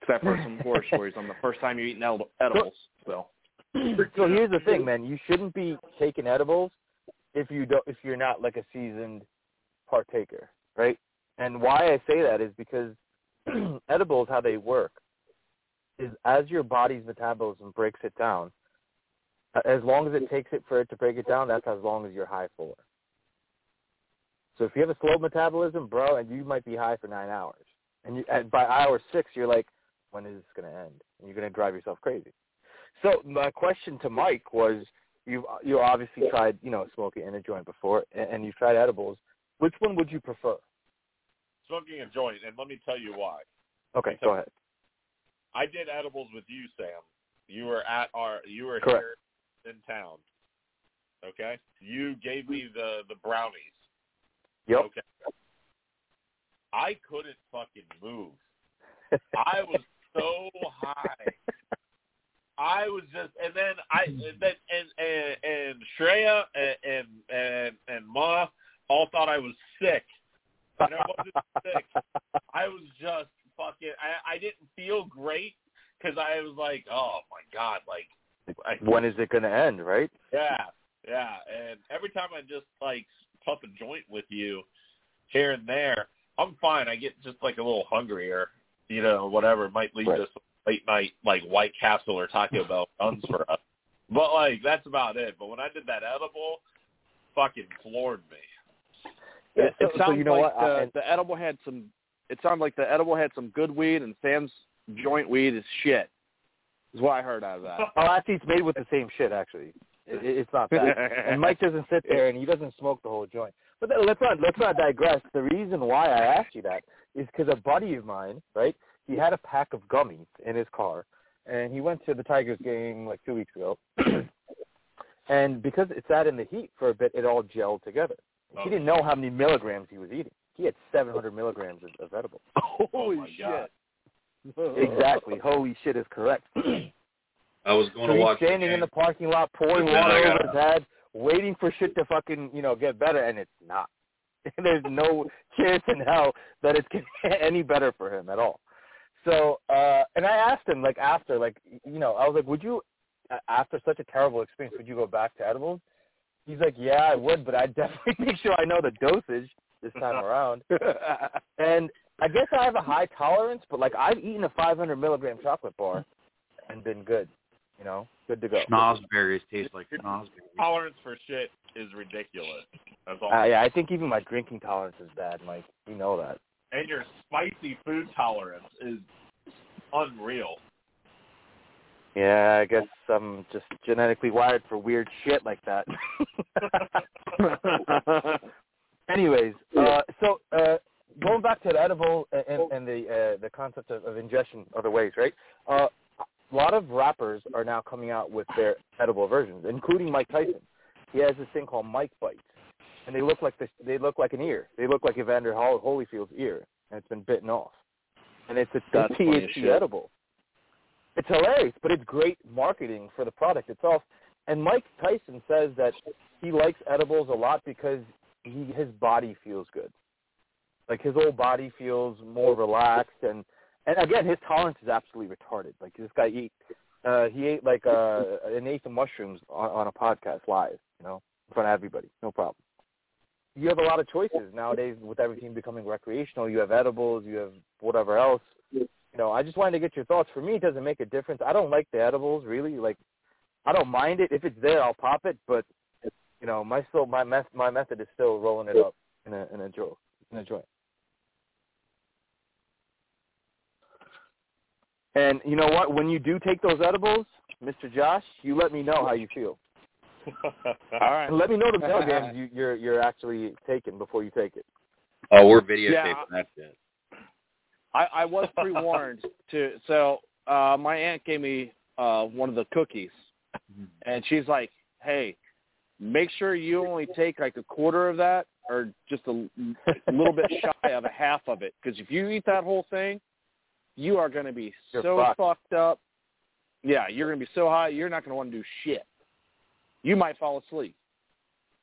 [SPEAKER 3] Because I've heard some horror stories on the first time you're eating edibles. So
[SPEAKER 4] so here's the thing, man. You shouldn't be taking edibles if you don't if you're not like a seasoned partaker, right? And why I say that is because edibles, how they work, is as your body's metabolism breaks it down. As long as it takes it for it to break it down, that's as long as you're high for. So if you have a slow metabolism, bro, and you might be high for nine hours, and you, and by hour six, you're like, when is this going to end? And you're going to drive yourself crazy. So my question to Mike was, you you obviously tried you know smoking in a joint before, and, and you've tried edibles. Which one would you prefer?
[SPEAKER 2] Smoking a joint, and let me tell you why.
[SPEAKER 4] Okay, go ahead.
[SPEAKER 2] I did edibles with you, Sam. You were at our you were
[SPEAKER 4] Correct.
[SPEAKER 2] here in town. Okay? You gave me the the brownies.
[SPEAKER 4] Yep.
[SPEAKER 2] Okay. I couldn't fucking move. I was so high. I was just, and then I, hmm. and then and and, and Shreya and, and and and Ma all thought I was sick, and I wasn't sick. I was just fucking. I I didn't feel great because I was like, oh my god, like, I,
[SPEAKER 4] when is it going to end, right?
[SPEAKER 2] yeah, yeah. And every time I just like puff a joint with you here and there, I'm fine. I get just like a little hungrier, you know, whatever. It might lead
[SPEAKER 4] Right.
[SPEAKER 2] to some late night like White Castle or Taco Bell runs for us. But like that's about it. But when I did that edible, fucking floored me.
[SPEAKER 4] Yeah,
[SPEAKER 3] it, it
[SPEAKER 4] so- so
[SPEAKER 3] sounds
[SPEAKER 4] you know
[SPEAKER 3] like
[SPEAKER 4] what?
[SPEAKER 3] the,
[SPEAKER 4] I- uh,
[SPEAKER 3] the edible had some. It sounded like the edible had some good weed, and Sam's joint weed is shit. Is what I heard out of that.
[SPEAKER 4] Oh, actually, it's made with the same shit. Actually, it, it- it's not bad. and Mike doesn't sit there and he doesn't smoke the whole joint. But then, let's not let's not digress. The reason why I asked you that is because a buddy of mine, right? He had a pack of gummies in his car, and he went to the Tigers game like two weeks ago. and because it sat in the heat for a bit, it all gelled together. He oh, didn't know how many milligrams he was eating. He had 700 milligrams of, of edible.
[SPEAKER 3] Oh, oh, holy
[SPEAKER 2] my
[SPEAKER 3] shit!
[SPEAKER 4] Exactly. Holy shit is correct.
[SPEAKER 5] I was going
[SPEAKER 4] So
[SPEAKER 5] to
[SPEAKER 4] he's
[SPEAKER 5] watch
[SPEAKER 4] standing
[SPEAKER 5] the
[SPEAKER 4] in the parking lot pouring water over his head, waiting for shit to fucking, you know, get better, and it's not. There's no chance in hell that it's gonna any better for him at all. So, uh and I asked him, like, after, like, you know, I was like, would you, after such a terrible experience, would you go back to edibles? He's like, yeah, I would, but I'd definitely make sure I know the dosage this time around. And I guess I have a high tolerance, but like I've eaten a 500 milligram chocolate bar and been good. You know, good to go.
[SPEAKER 5] Schnozberries taste like schnozberries.
[SPEAKER 2] Tolerance for shit is ridiculous. That's all.
[SPEAKER 4] Uh, yeah, I think even my drinking tolerance is bad, Mike. You know that.
[SPEAKER 2] And your spicy food tolerance is unreal.
[SPEAKER 4] Yeah, I guess I'm just genetically wired for weird shit like that. Anyways, uh, so uh, going back to the edible and, and the uh, the concept of, of ingestion other ways, right? Uh, a lot of rappers are now coming out with their edible versions, including Mike Tyson. He has this thing called Mike and they look like this. They look like an ear. They look like Evander Hol- Holyfield's ear, and it's been bitten off. And it's a THC edible. It's hilarious, but it's great marketing for the product itself. And Mike Tyson says that he likes edibles a lot because he his body feels good. Like his whole body feels more relaxed and and again his tolerance is absolutely retarded. Like this guy eat, uh he ate like uh an eighth of mushrooms on, on a podcast live, you know, in front of everybody. No problem. You have a lot of choices nowadays with everything becoming recreational. You have edibles, you have whatever else. You know, I just wanted to get your thoughts. For me, it doesn't make a difference. I don't like the edibles really. Like, I don't mind it if it's there. I'll pop it, but you know, my still my meth, my method is still rolling it up in a in a jo- in a joint. And you know what? When you do take those edibles, Mr. Josh, you let me know how you feel.
[SPEAKER 3] All right.
[SPEAKER 4] And let me know the milligrams you, you're you're actually taking before you take it.
[SPEAKER 5] Oh, we're videotaping
[SPEAKER 3] Yeah.
[SPEAKER 5] that shit.
[SPEAKER 3] I, I was pre-warned to. So uh, my aunt gave me uh, one of the cookies, and she's like, "Hey, make sure you only take like a quarter of that, or just a, a little bit shy of a half of it, because if you eat that whole thing, you are going to be
[SPEAKER 4] You're
[SPEAKER 3] so
[SPEAKER 4] fucked.
[SPEAKER 3] fucked up. Yeah, you're going to be so high, you're not going to want to do shit. You might fall asleep.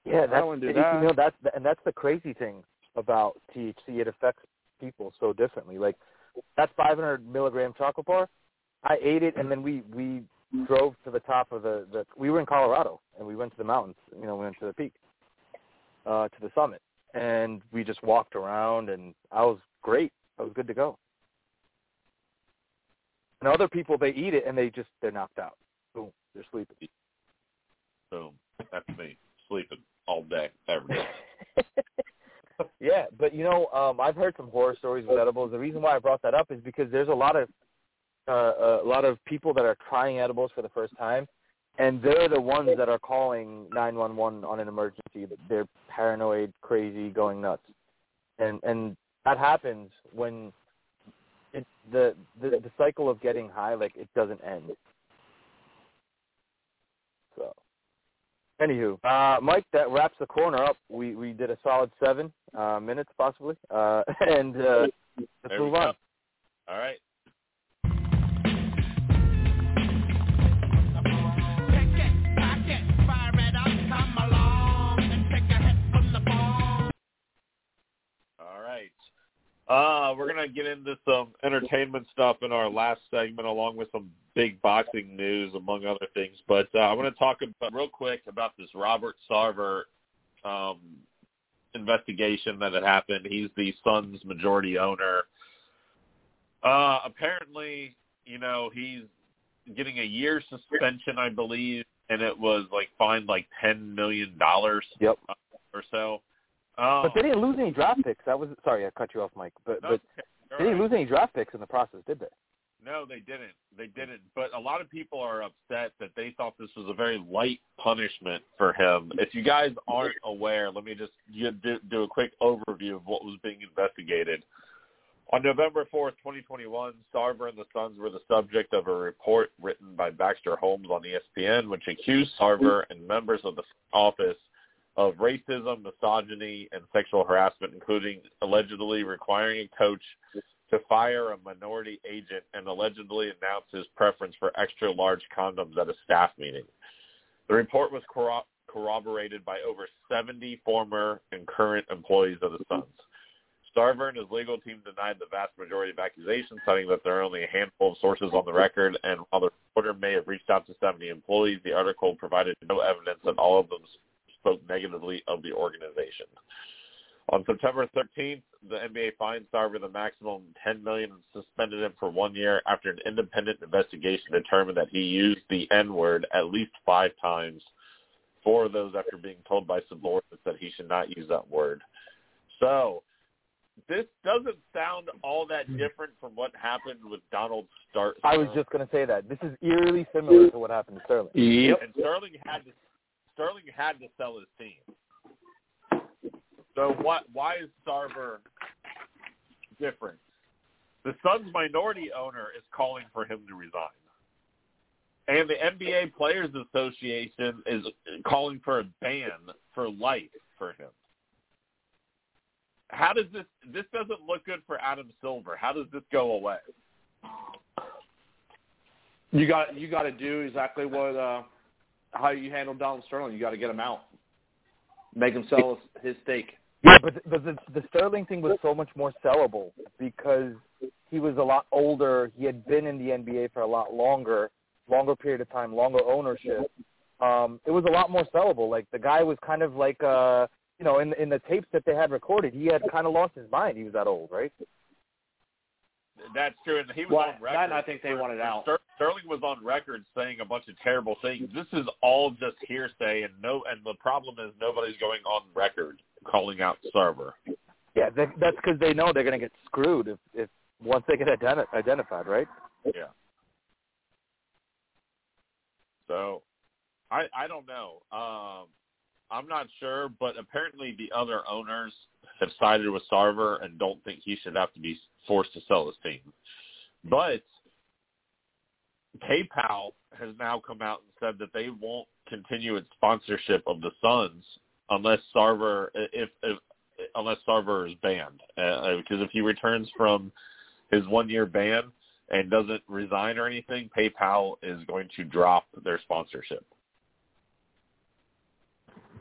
[SPEAKER 4] Yeah,
[SPEAKER 3] I
[SPEAKER 4] that's
[SPEAKER 3] wouldn't do
[SPEAKER 4] and,
[SPEAKER 3] that.
[SPEAKER 4] You know, that's and that's the crazy thing about THC. It affects people so differently. Like that 500 milligram chocolate bar, I ate it, and then we we drove to the top of the the. We were in Colorado, and we went to the mountains. You know, we went to the peak, uh, to the summit, and we just walked around, and I was great. I was good to go. And other people, they eat it, and they just they're knocked out. Boom, they're sleeping.
[SPEAKER 2] Boom. That's me sleeping all day, every day.
[SPEAKER 4] yeah, but you know, um, I've heard some horror stories with edibles. The reason why I brought that up is because there's a lot of uh, a lot of people that are trying edibles for the first time, and they're the ones that are calling 911 on an emergency. They're paranoid, crazy, going nuts, and and that happens when it the the, the cycle of getting high like it doesn't end. So. Anywho, uh, Mike, that wraps the corner up. We we did a solid seven uh, minutes, possibly, uh, and uh, let's
[SPEAKER 2] There
[SPEAKER 4] move on.
[SPEAKER 2] All right. Uh, we're gonna get into some entertainment stuff in our last segment, along with some big boxing news, among other things. But uh, I want to talk about, real quick about this Robert Sarver um, investigation that had happened. He's the Suns' majority owner. Uh, apparently, you know, he's getting a year suspension, I believe, and it was like fined like ten million dollars
[SPEAKER 4] Yep.
[SPEAKER 2] or so. Um,
[SPEAKER 4] But they didn't lose any draft picks. That was sorry, I cut you off, Mike. But
[SPEAKER 2] no,
[SPEAKER 4] but they didn't
[SPEAKER 2] right.
[SPEAKER 4] lose any draft picks in the process, did they?
[SPEAKER 2] No, they didn't. They didn't. But a lot of people are upset that they thought this was a very light punishment for him. If you guys aren't aware, let me just do, do a quick overview of what was being investigated. On November 4th, 2021, Sarver and the Suns were the subject of a report written by Baxter Holmes on ESPN, which accused Sarver and members of the office of racism, misogyny, and sexual harassment, including allegedly requiring a coach to fire a minority agent and allegedly announce his preference for extra large condoms at a staff meeting. The report was corro- corroborated by over 70 former and current employees of the Suns. Sarver and his legal team denied the vast majority of accusations, citing that there are only a handful of sources on the record, and while the reporter may have reached out to 70 employees, the article provided no evidence that all of them spoke negatively of the organization. On September 13th, the NBA fined Sarver the maximum 10 million and suspended him for one year after an independent investigation determined that he used the N-word at least five times. Four of those after being told by subordinates that he should not use that word. So, this doesn't sound all that mm-hmm. different from what happened with Donald Stark.
[SPEAKER 4] I was just going to say that this is eerily similar to what happened to Sterling.
[SPEAKER 3] Yep.
[SPEAKER 2] and Sterling had to Sterling had to sell his team. So what? Why is Sarver different? The Suns' minority owner is calling for him to resign, and the NBA Players Association is calling for a ban for life for him. How does this? This doesn't look good for Adam Silver. How does this go away?
[SPEAKER 3] You got you got to do exactly what uh, how you handle Donald Sterling. You got to get him out, make him sell his, stake.
[SPEAKER 4] Yeah, but the, but the the Sterling thing was so much more sellable because he was a lot older. He had been in the NBA for a lot longer, longer period of time, longer ownership. Um, it was a lot more sellable. Like the guy was kind of like uh, you know, in in the tapes that they had recorded, he had kind of lost his mind. He was that old, right?
[SPEAKER 2] That's true, and he was
[SPEAKER 3] Well,
[SPEAKER 2] on record.
[SPEAKER 3] that I think they wanted out.
[SPEAKER 2] Sterling was on record saying a bunch of terrible things. This is all just hearsay, and no, and the problem is nobody's going on record calling out Sarver.
[SPEAKER 4] Yeah, they, that's because they know they're going to get screwed if, if once they get identi- identified, right?
[SPEAKER 2] Yeah. So, I I don't know. Um, I'm not sure, but apparently the other owners have sided with Sarver and don't think he should have to be forced to sell his team. But PayPal has now come out and said that they won't continue its sponsorship of the Suns unless Sarver if, if unless Sarver is banned. Uh, because if he returns from his one year ban and doesn't resign or anything, PayPal is going to drop their sponsorship.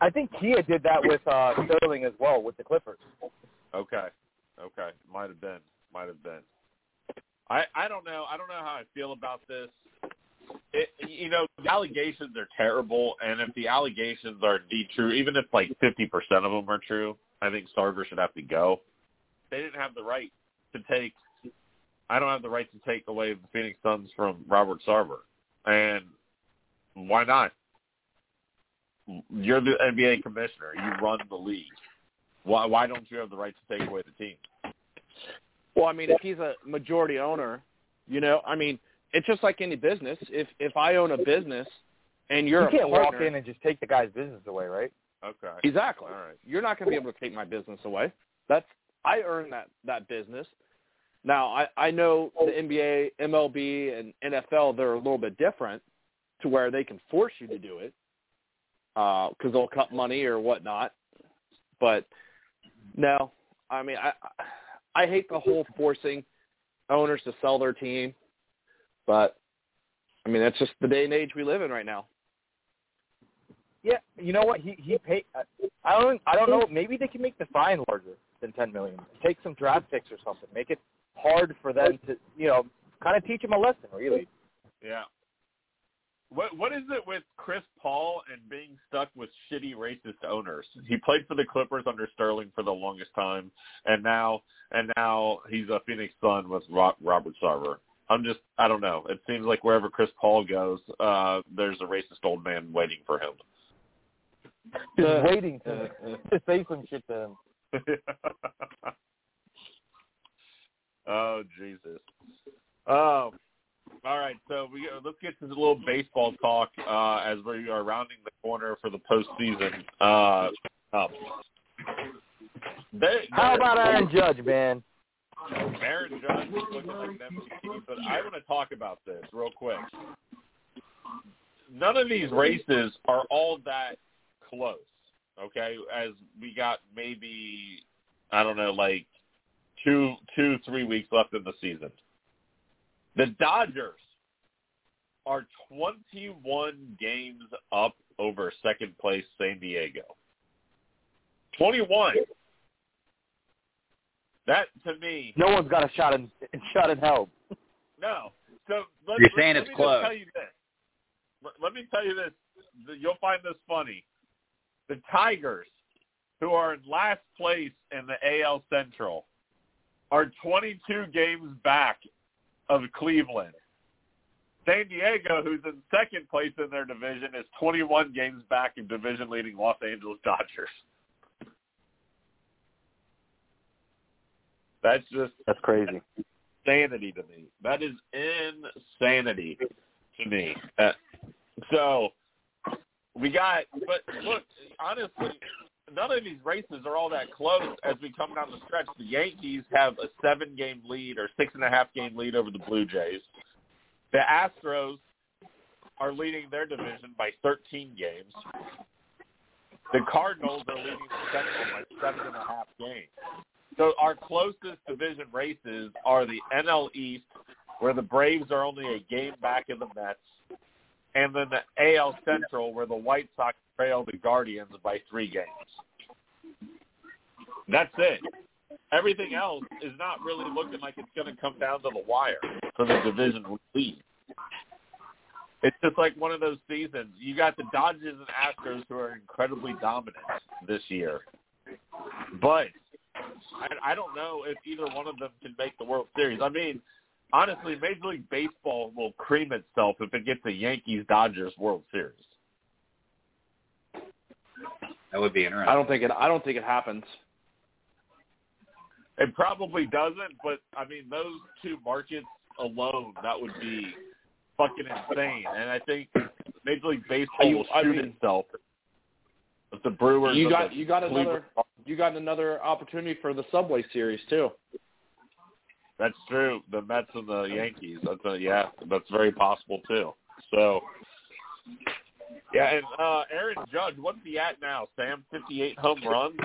[SPEAKER 4] I think Kia did that with uh, Sterling as well with the Clippers.
[SPEAKER 2] Okay. Okay. Might have been. Might have been. I I don't know. I don't know how I feel about this. It, you know, the allegations are terrible, and if the allegations are indeed true, even if like fifty percent of them are true, I think Sarver should have to go. They didn't have the right to take. I don't have the right to take away the Phoenix Suns from Robert Sarver, and why not? You're the NBA commissioner. You run the league. Why why don't you have the right to take away the team?
[SPEAKER 3] Well, I mean, if he's a majority owner, you know, I mean, it's just like any business. If if I own a business and you're
[SPEAKER 4] you can't
[SPEAKER 3] partner,
[SPEAKER 4] walk in and just take the guy's business away, right?
[SPEAKER 2] Okay.
[SPEAKER 3] exactly.
[SPEAKER 2] All right.
[SPEAKER 3] You're not going to be able to take my business away. That's I earned that that business. Now I I know the NBA, MLB, and NFL they're a little bit different to where they can force you to do it Uh, because they'll cut money or whatnot. But no, I mean I I hate the whole forcing owners to sell their team, but I mean that's just the day and age we live in right now.
[SPEAKER 4] Yeah, you know what? He he paid. Uh, I don't I don't know. Maybe they can make the fine larger than ten million. Take some draft picks or something. Make it hard for them to you know kind of teach them a lesson. Really.
[SPEAKER 2] Yeah. What what is it with Chris Paul and being stuck with shitty racist owners? He played for the Clippers under Sterling for the longest time, and now and now he's a Phoenix Sun with Ro- Robert Sarver. I'm just I don't know. It seems like wherever Chris Paul goes, uh, there's a racist old man waiting for him.
[SPEAKER 4] Just
[SPEAKER 3] Uh,
[SPEAKER 4] waiting to to say some shit to him.
[SPEAKER 2] oh Jesus. Um. All right, so we let's get to a little baseball talk uh, as we are rounding the corner for the postseason. Uh, up. They,
[SPEAKER 4] How about Aaron Judge, man?
[SPEAKER 2] Aaron Judge is looking like an MVP, but I want to talk about this real quick. None of these races are all that close, okay? As we got maybe I don't know, like two, two, three weeks left in the season. The Dodgers are 21 games up over second place San Diego. 21. That to me,
[SPEAKER 4] No one's got a shot in shot in hell.
[SPEAKER 2] no. So let,
[SPEAKER 5] You're
[SPEAKER 2] let-
[SPEAKER 5] saying
[SPEAKER 2] let
[SPEAKER 5] it's
[SPEAKER 2] me
[SPEAKER 5] close.
[SPEAKER 2] Just tell you this. Let, let me tell you this. You'll find this funny. The Tigers, who are in last place in the AL Central, are 22 games back of Cleveland. San Diego, who's in second place in their division, is 21 games back of division-leading Los Angeles Dodgers. That's just
[SPEAKER 4] That's crazy.
[SPEAKER 2] insanity to me. That is insanity to me. Uh, so we got, but look, honestly, none of these races are all that close as we come down the stretch. The Yankees have a seven-game lead or six and a half game lead over the Blue Jays. The Astros are leading their division by 13 games. The Cardinals are leading the Central by seven and a half games. So our closest division races are the NL East, where the Braves are only a game back of the Mets, and then the AL Central, where the White Sox trail the Guardians by three games. That's it. Everything else is not really looking like it's going to come down to the wire for the division lead. It's just like one of those seasons. You got the Dodgers and Astros who are incredibly dominant this year, but I, I don't know if either one of them can make the World Series. I mean, honestly, Major League Baseball will cream itself if it gets a Yankees Dodgers World Series.
[SPEAKER 5] That would be interesting.
[SPEAKER 3] I don't think it. I don't think it happens.
[SPEAKER 2] It probably doesn't, but I mean, those two markets alone, that would be fucking insane. And I think Major League Baseball
[SPEAKER 3] You-
[SPEAKER 2] will
[SPEAKER 3] I
[SPEAKER 2] shoot
[SPEAKER 3] mean-
[SPEAKER 2] itself. If the Brewers,
[SPEAKER 3] You got you got
[SPEAKER 2] Cleveland-
[SPEAKER 3] another you got another opportunity for the Subway Series too.
[SPEAKER 2] That's true. The Mets and the Yankees. That's a, yeah. That's very possible too. So, yeah, and uh Aaron Judge, what's he at now? Sam, fifty-eight home runs.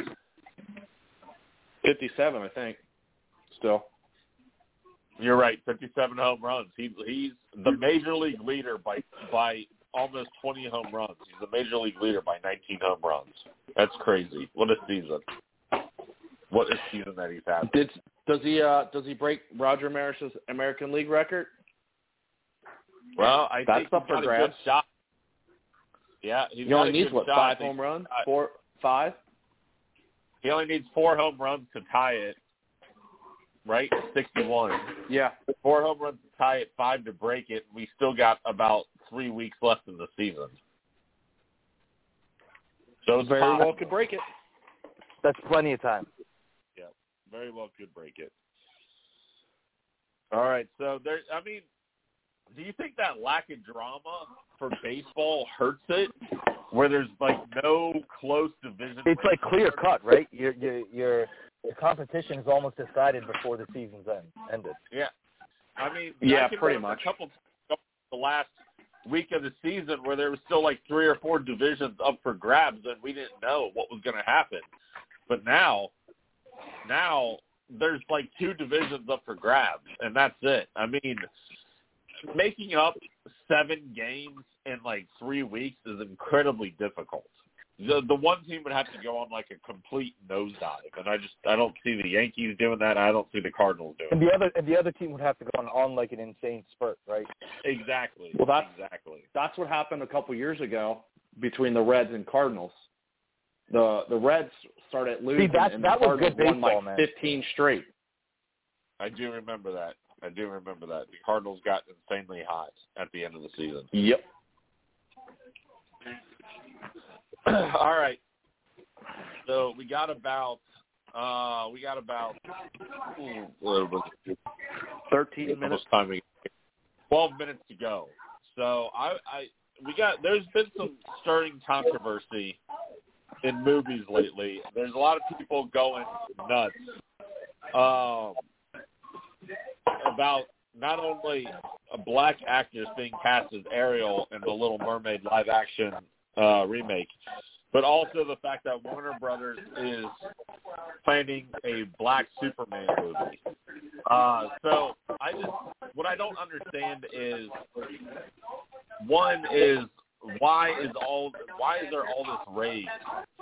[SPEAKER 3] Fifty-seven, I think. Still.
[SPEAKER 2] You're right, fifty-seven home runs. He he's the major league leader by by almost twenty home runs. He's the major league leader by nineteen home runs. That's crazy. What a season! What a season that he's had.
[SPEAKER 3] Did does he uh does he break Roger Maris's American League record?
[SPEAKER 2] Well, I
[SPEAKER 3] That's
[SPEAKER 2] think
[SPEAKER 3] up for
[SPEAKER 2] a
[SPEAKER 3] grabs.
[SPEAKER 2] good shot. Yeah, he's
[SPEAKER 3] He only needs what
[SPEAKER 2] shot.
[SPEAKER 3] five home runs?
[SPEAKER 2] I-
[SPEAKER 3] Four, five.
[SPEAKER 2] He only needs four home runs to tie it. Right, sixty-one.
[SPEAKER 3] Yeah.
[SPEAKER 2] Four home runs to tie it, five to break it. We still got about three weeks left in the season. So it's
[SPEAKER 3] Very
[SPEAKER 2] possible.
[SPEAKER 3] well could break it.
[SPEAKER 4] That's plenty of time.
[SPEAKER 2] Very well could break it. All right, so there. I mean, do you think that lack of drama for baseball hurts it? Where there's like no close division.
[SPEAKER 4] It's like clear cut, right? Your your your your competition is almost decided before the season's end ended.
[SPEAKER 2] Yeah, I mean,
[SPEAKER 3] Yeah,
[SPEAKER 2] I
[SPEAKER 3] pretty much.
[SPEAKER 2] A couple the last week of the season where there was still like three or four divisions up for grabs, and we didn't know what was going to happen. But now, now there's like two divisions up for grabs, and that's it. I mean, making up seven games in like three weeks is incredibly difficult. The the one team would have to go on like a complete nosedive, and I just I don't see the Yankees doing that. I don't see the Cardinals doing
[SPEAKER 4] And the other and the other team would have to go on, on like an insane spurt, right?
[SPEAKER 2] Exactly.
[SPEAKER 3] Well, that's-
[SPEAKER 2] exactly.
[SPEAKER 3] That's what happened a couple years ago between the Reds and Cardinals. The the Reds started losing,
[SPEAKER 4] that-
[SPEAKER 3] and
[SPEAKER 4] that
[SPEAKER 3] the
[SPEAKER 4] was good
[SPEAKER 3] Cardinals won like
[SPEAKER 4] man.
[SPEAKER 3] fifteen straight.
[SPEAKER 2] I do remember that. I do remember that. The Cardinals got insanely hot at the end of the season.
[SPEAKER 3] Yep.
[SPEAKER 2] All right. So we got about uh we got about what was it?
[SPEAKER 3] Thirteen minutes.
[SPEAKER 2] much time we twelve minutes to go. So I I we got there's been some stirring controversy in movies lately. There's a lot of people going nuts um about not only a black actress being cast as Ariel in the Little Mermaid live action uh remake, but also the fact that Warner Brothers is planning a black Superman movie. Uh, so I just what I don't understand is one is why is all why is there all this rage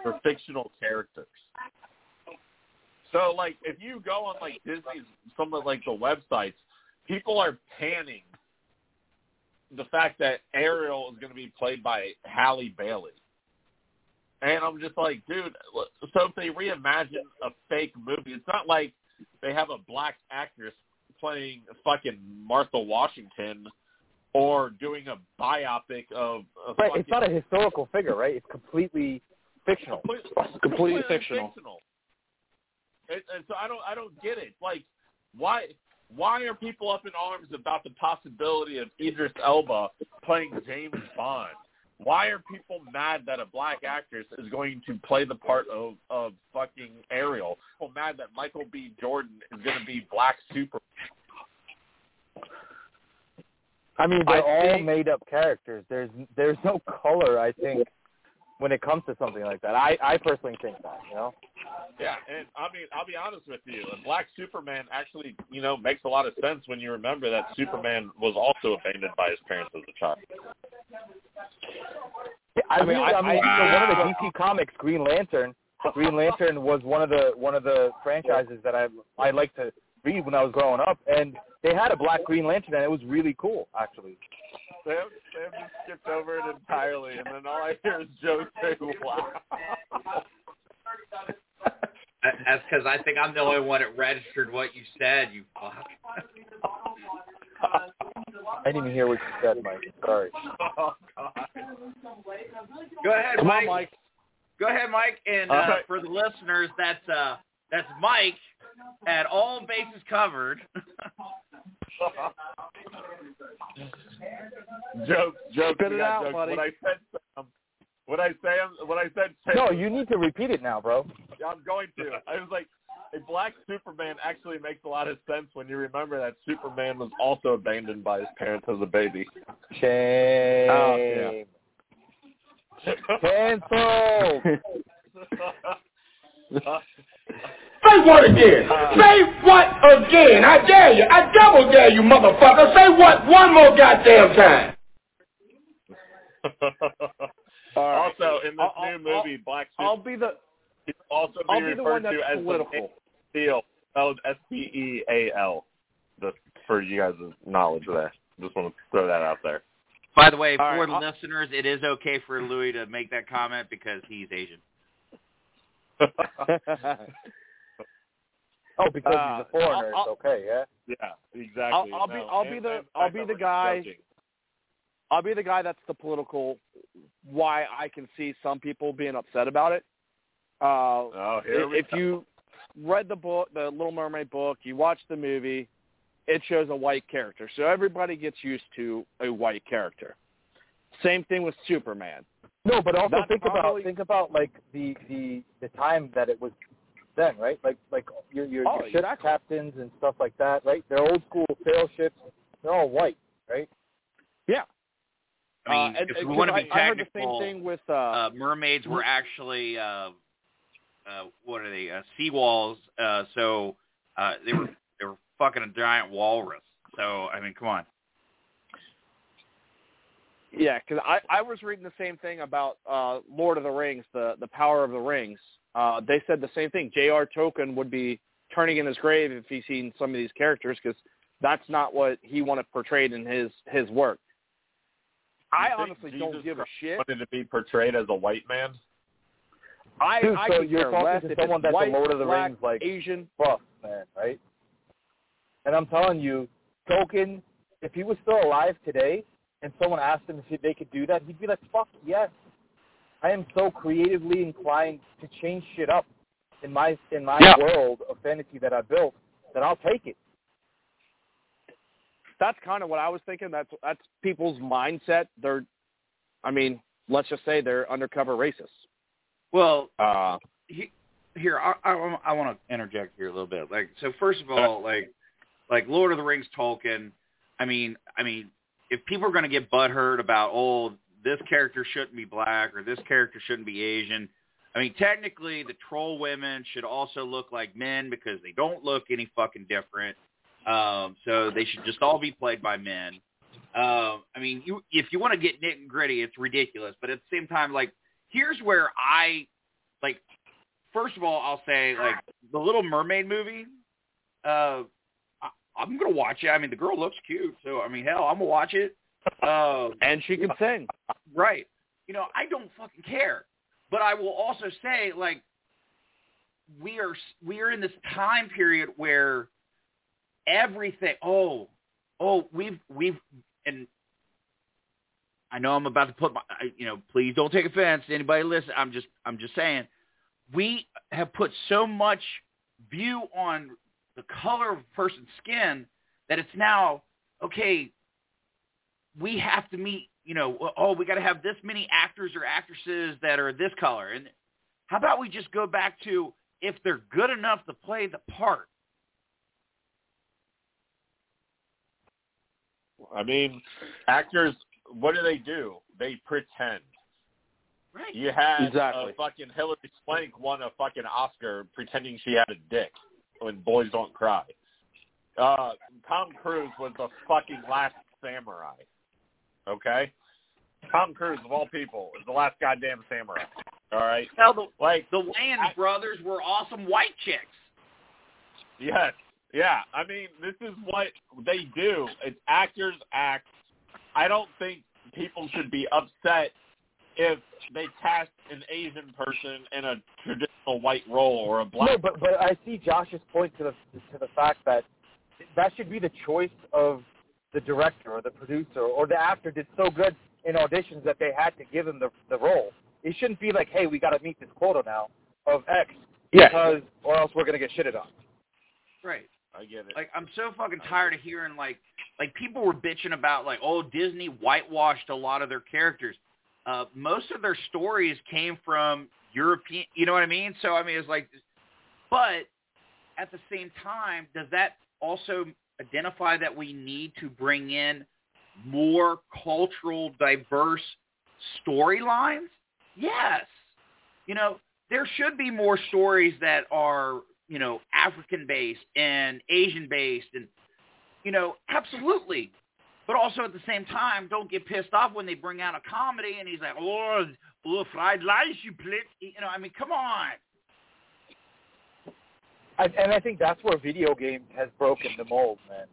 [SPEAKER 2] for fictional characters? So like if you go on like Disney's some of like the websites, people are panning the fact that Ariel is going to be played by Halle Bailey. And I'm just like, dude, so if they reimagine a fake movie, it's not like they have a black actress playing fucking Martha Washington or doing a biopic of a
[SPEAKER 4] Right.
[SPEAKER 2] fucking
[SPEAKER 4] It's not a historical figure, right? It's completely fictional.
[SPEAKER 2] completely,
[SPEAKER 3] Completely fictional.
[SPEAKER 2] And, and so I don't I don't get it. Like why why are people up in arms about the possibility of Idris Elba playing James Bond? Why are people mad that a black actress is going to play the part of of fucking Ariel? People mad that Michael B. Jordan is going to be Black Super.
[SPEAKER 4] I mean, they're
[SPEAKER 3] I
[SPEAKER 4] all
[SPEAKER 3] think-
[SPEAKER 4] made up characters. There's there's no color. I think when it comes to something like that, I I personally think that you know.
[SPEAKER 2] Yeah, and I mean, I'll be honest with you. A black Superman actually, you know, makes a lot of sense when you remember that Superman was also abandoned by his parents as a child.
[SPEAKER 4] I,
[SPEAKER 3] I mean, I-
[SPEAKER 4] I, mean,
[SPEAKER 3] I-
[SPEAKER 4] so one of the DC Comics, Green Lantern. Green Lantern was one of the one of the franchises that I I liked to read when I was growing up, and they had a black Green Lantern, and it was really cool, actually.
[SPEAKER 2] They have just skipped over it entirely, and then all I hear is Joe say, "Wow."
[SPEAKER 5] That's because I think I'm the only one that registered what you said. You fuck.
[SPEAKER 4] I didn't even hear what you said, Mike. Sorry.
[SPEAKER 2] oh God.
[SPEAKER 5] Go ahead,
[SPEAKER 3] Come
[SPEAKER 5] Mike.
[SPEAKER 3] on, Mike.
[SPEAKER 5] Go ahead, Mike. And uh,
[SPEAKER 2] All right.
[SPEAKER 5] for the listeners, that's uh, That's Mike at All Bases Covered.
[SPEAKER 2] joke, joke.
[SPEAKER 3] Spit it out,
[SPEAKER 2] jokes.
[SPEAKER 3] buddy.
[SPEAKER 2] When I said um, when I say when I said
[SPEAKER 4] No, you need to repeat it now, bro.
[SPEAKER 2] I'm going to. I was like, a black Superman actually makes a lot of sense when you remember that Superman was also abandoned by his parents as a baby.
[SPEAKER 4] Shame.
[SPEAKER 3] Oh, yeah.
[SPEAKER 4] Cancel.
[SPEAKER 6] Say what again? Uh-huh. Say what again? I dare you. I double dare you, motherfucker. Say what one more goddamn time.
[SPEAKER 3] All right.
[SPEAKER 2] also, in this
[SPEAKER 3] I'll-
[SPEAKER 2] new
[SPEAKER 3] I'll-
[SPEAKER 2] movie, Black
[SPEAKER 3] I'll be the
[SPEAKER 2] will also be
[SPEAKER 3] I'll be
[SPEAKER 2] referred
[SPEAKER 3] the one that's
[SPEAKER 2] to as
[SPEAKER 3] political.
[SPEAKER 2] the Man Steel, spelled S-P-E-A-L. Just for you guys' knowledge there. Just want to throw that out there.
[SPEAKER 5] By the way,
[SPEAKER 3] All
[SPEAKER 5] for
[SPEAKER 3] right,
[SPEAKER 5] the
[SPEAKER 3] I'll-
[SPEAKER 5] listeners, it is okay for Louis to make that comment because he's Asian.
[SPEAKER 4] Oh, because
[SPEAKER 3] Uh,
[SPEAKER 4] he's a foreigner.
[SPEAKER 3] I'll-
[SPEAKER 4] it's okay, yeah.
[SPEAKER 2] yeah, exactly.
[SPEAKER 3] I'll- I'll be- I'll be the-
[SPEAKER 2] and
[SPEAKER 3] I'll be the guy-
[SPEAKER 2] joking.
[SPEAKER 3] I'll be the guy that's the political why I can see some people being upset about it. Uh,
[SPEAKER 2] Oh, here we
[SPEAKER 3] if
[SPEAKER 2] go.
[SPEAKER 3] you read the book, the Little Mermaid book, you watch the movie, it shows a white character. So everybody gets used to a white character. Same thing with Superman.
[SPEAKER 4] No, but also
[SPEAKER 3] That's
[SPEAKER 4] think
[SPEAKER 3] probably-
[SPEAKER 4] about think about like the the the time that it was then, right? Like like your your,
[SPEAKER 3] Oh,
[SPEAKER 4] your ship
[SPEAKER 3] exactly.
[SPEAKER 4] captains and stuff like that, right? They're old school sail ships. They're all white, right?
[SPEAKER 3] Yeah.
[SPEAKER 5] I mean,
[SPEAKER 3] uh, and,
[SPEAKER 5] if
[SPEAKER 3] and
[SPEAKER 5] we want to be
[SPEAKER 3] I, I heard the
[SPEAKER 5] technical,
[SPEAKER 3] same thing with uh,
[SPEAKER 5] uh, mermaids were actually uh, uh, what are they? Uh, seawalls. Uh, so uh, they were they were fucking a giant walrus. So I mean, come on.
[SPEAKER 3] Yeah, because I, I was reading the same thing about uh, Lord of the Rings, the the Power of the Rings. Uh, they said the same thing. J.R. Tolkien would be turning in his grave if he's seen some of these characters because that's not what he wanted portrayed in his his work. I
[SPEAKER 2] You think
[SPEAKER 3] honestly
[SPEAKER 2] Jesus
[SPEAKER 3] don't give a
[SPEAKER 2] Christ
[SPEAKER 3] shit.
[SPEAKER 2] wanted to be portrayed as a white man.
[SPEAKER 3] I,
[SPEAKER 4] Dude,
[SPEAKER 3] I
[SPEAKER 4] so you're
[SPEAKER 3] care
[SPEAKER 4] talking to someone
[SPEAKER 3] it's
[SPEAKER 4] that's a
[SPEAKER 3] white,
[SPEAKER 4] Lord of the
[SPEAKER 3] black,
[SPEAKER 4] Rings, like-
[SPEAKER 3] Asian.
[SPEAKER 4] Buff man, right? And I'm telling you, Tolkien, if he was still alive today, and someone asked him if they could do that, he'd be like, "Fuck yes." I am so creatively inclined to change shit up in my in my
[SPEAKER 3] Yeah.
[SPEAKER 4] world of fantasy that I built that I'll take it.
[SPEAKER 3] That's kind of what I was thinking. That's that's people's mindset. They're, I mean, let's just say they're undercover racists.
[SPEAKER 5] Well,
[SPEAKER 3] Uh,
[SPEAKER 5] he, here I, I, I want to interject here a little bit. Like, so first of all, like, like Lord of the Rings, Tolkien. I mean, I mean, if people are going to get butthurt about, oh, this character shouldn't be black or this character shouldn't be Asian. I mean, technically, the troll women should also look like men because they don't look any fucking different. Um, so they should just all be played by men. Um, I mean, you if you want to get nit and gritty, it's ridiculous. But at the same time, like, here's where I like. First of all, I'll say like the Little Mermaid movie. Uh, I'm gonna watch it. I mean, the girl looks cute, so I mean, hell, I'm gonna watch it. Uh,
[SPEAKER 3] and she can sing.
[SPEAKER 5] right. You know, I don't fucking care. But I will also say, like, we are we are in this time period where everything. Oh, oh, we've we've and I know I'm about to put my. You know, please don't take offense to anybody listen. I'm just I'm just saying we have put so much view on the color of a person's skin that it's now okay we have to meet, you know, oh, oh we got to have this many actors or actresses that are this color. And how about we just go back to if they're good enough to play the part?
[SPEAKER 2] I mean, actors, what do they do? They pretend.
[SPEAKER 5] Right.
[SPEAKER 2] You had
[SPEAKER 3] Exactly.
[SPEAKER 2] fucking Hilary Swank won a fucking Oscar pretending she had a dick when Boys Don't Cry. Uh, Tom Cruise was the fucking last samurai. Okay? Tom Cruise, of all people, is the last goddamn samurai. All right?
[SPEAKER 5] Hell, the,
[SPEAKER 2] Like,
[SPEAKER 5] the Wayans brothers were awesome white chicks.
[SPEAKER 2] Yes. Yeah. I mean, this is what they do. It's actors act. I don't think people should be upset if they cast an Asian person in a traditional white role or a black.
[SPEAKER 4] No, but but I see Josh's point to the to the fact that that should be the choice of the director or the producer or the actor did so good in auditions that they had to give him the the role. It shouldn't be like, hey, we got to meet this quota now of X.
[SPEAKER 3] Yeah.
[SPEAKER 4] because or else we're gonna get shitted on.
[SPEAKER 5] Right.
[SPEAKER 2] I get it.
[SPEAKER 5] Like I'm so fucking tired of hearing like like people were bitching about like oh Disney whitewashed a lot of their characters. Uh most of their stories came from European, you know what I mean? So I mean it's like but at the same time does that also identify that we need to bring in more cultural diverse storylines? Yes. You know, there should be more stories that are, you know, African based and Asian based and you know, absolutely. But also at the same time, don't get pissed off when they bring out a comedy and he's like, "Oh, oh fried rice, you plit." You know, I mean, come on.
[SPEAKER 4] I, and I think that's where video games has broken the mold, man.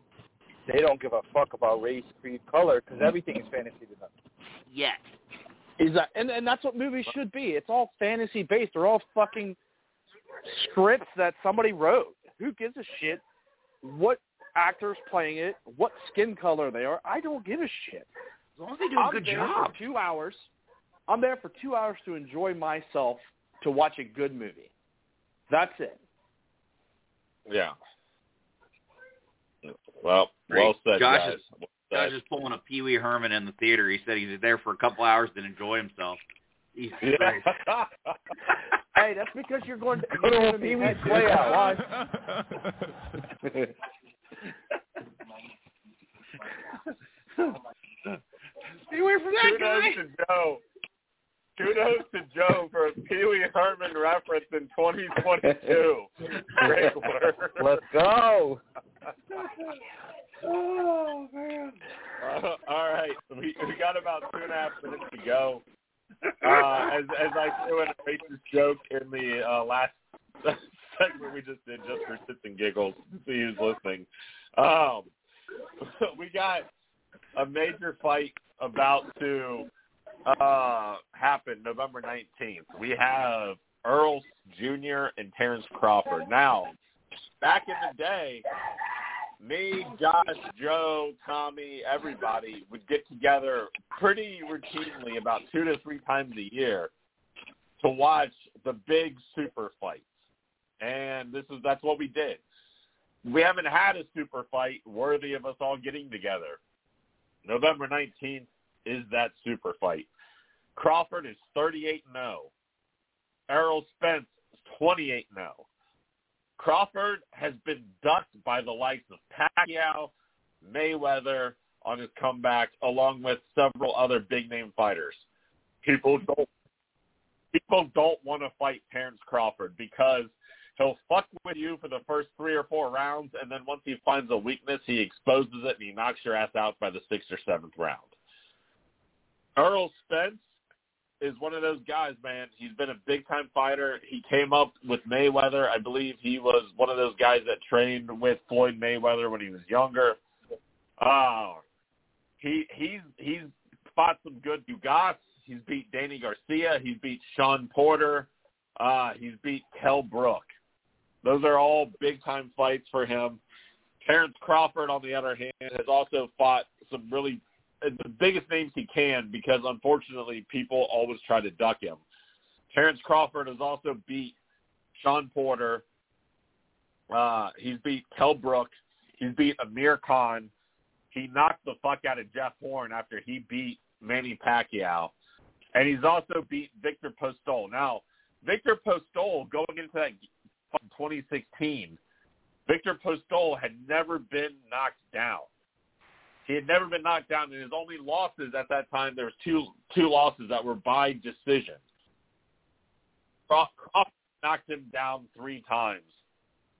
[SPEAKER 4] They don't give a fuck about race, creed, color because everything is fantasy to them.
[SPEAKER 5] Yes.
[SPEAKER 3] Is that and and that's what movies should be. It's all fantasy based. They're all fucking scripts that somebody wrote. Who gives a shit what actors playing it, what skin color they are? I don't give a shit.
[SPEAKER 5] As long as they do a
[SPEAKER 3] I'm
[SPEAKER 5] good
[SPEAKER 3] there
[SPEAKER 5] job.
[SPEAKER 3] for two hours. I'm there for two hours to enjoy myself to watch a good movie. That's it.
[SPEAKER 2] Yeah. Well, well said,
[SPEAKER 5] Josh
[SPEAKER 2] guys.
[SPEAKER 5] is-
[SPEAKER 2] Well
[SPEAKER 5] Josh is pulling a Pee Wee Herman in the theater. He said he's there for a couple hours to enjoy himself. Jesus
[SPEAKER 2] Yeah.
[SPEAKER 3] Hey, that's because you're going to
[SPEAKER 4] Good
[SPEAKER 3] you're
[SPEAKER 4] old
[SPEAKER 3] going to be
[SPEAKER 4] Pee-wee's
[SPEAKER 3] Playhouse live.
[SPEAKER 5] Stay away from that guy.
[SPEAKER 2] Kudos to Joe. Kudos to Joe for a Pee Wee Herman reference in 2022. Great work.
[SPEAKER 4] Let's go.
[SPEAKER 5] Oh man.
[SPEAKER 2] Uh, all right, we we got about two and a half minutes to go. Uh, as as I threw in a racist joke in the uh, last segment we just did, just for shits and giggles, see who's listening. Um, we got a major fight about to uh, happen November nineteenth. We have Errol Jr. and Terrence Crawford. Now, back in the day, me, Josh, Joe, Tommy, everybody would get together pretty routinely about two to three times a year to watch the big super fights. And this is that's what we did. We haven't had a super fight worthy of us all getting together. November 19th is that super fight. Crawford is 38 and 0. Errol Spence is 28 and 0. Crawford has been ducked by the likes of Pacquiao, Mayweather on his comeback, along with several other big name fighters. People don't people don't want to fight Terrence Crawford because he'll fuck with you for the first three or four rounds, and then once he finds a weakness, he exposes it and he knocks your ass out by the sixth or seventh round. Errol Spence is one of those guys, man. He's been a big time fighter. He came up with Mayweather. I believe he was one of those guys that trained with Floyd Mayweather when he was younger. Uh he he's he's fought some good Dugas. He's beat Danny Garcia. He's beat Shawn Porter. Uh, he's beat Kell Brook. Those are all big time fights for him. Terrence Crawford, on the other hand, has also fought some really the biggest names he can because unfortunately people always try to duck him. Terrence Crawford has also beat Shawn Porter. Uh, he's beat Kell Brook. He's beat Amir Khan. He knocked the fuck out of Jeff Horn after he beat Manny Pacquiao. And he's also beat Viktor Postol. Now, Viktor Postol going into that 2016, Viktor Postol had never been knocked down. He had never been knocked down, and his only losses at that time there was two two losses that were by decision. Crawford knocked him down three times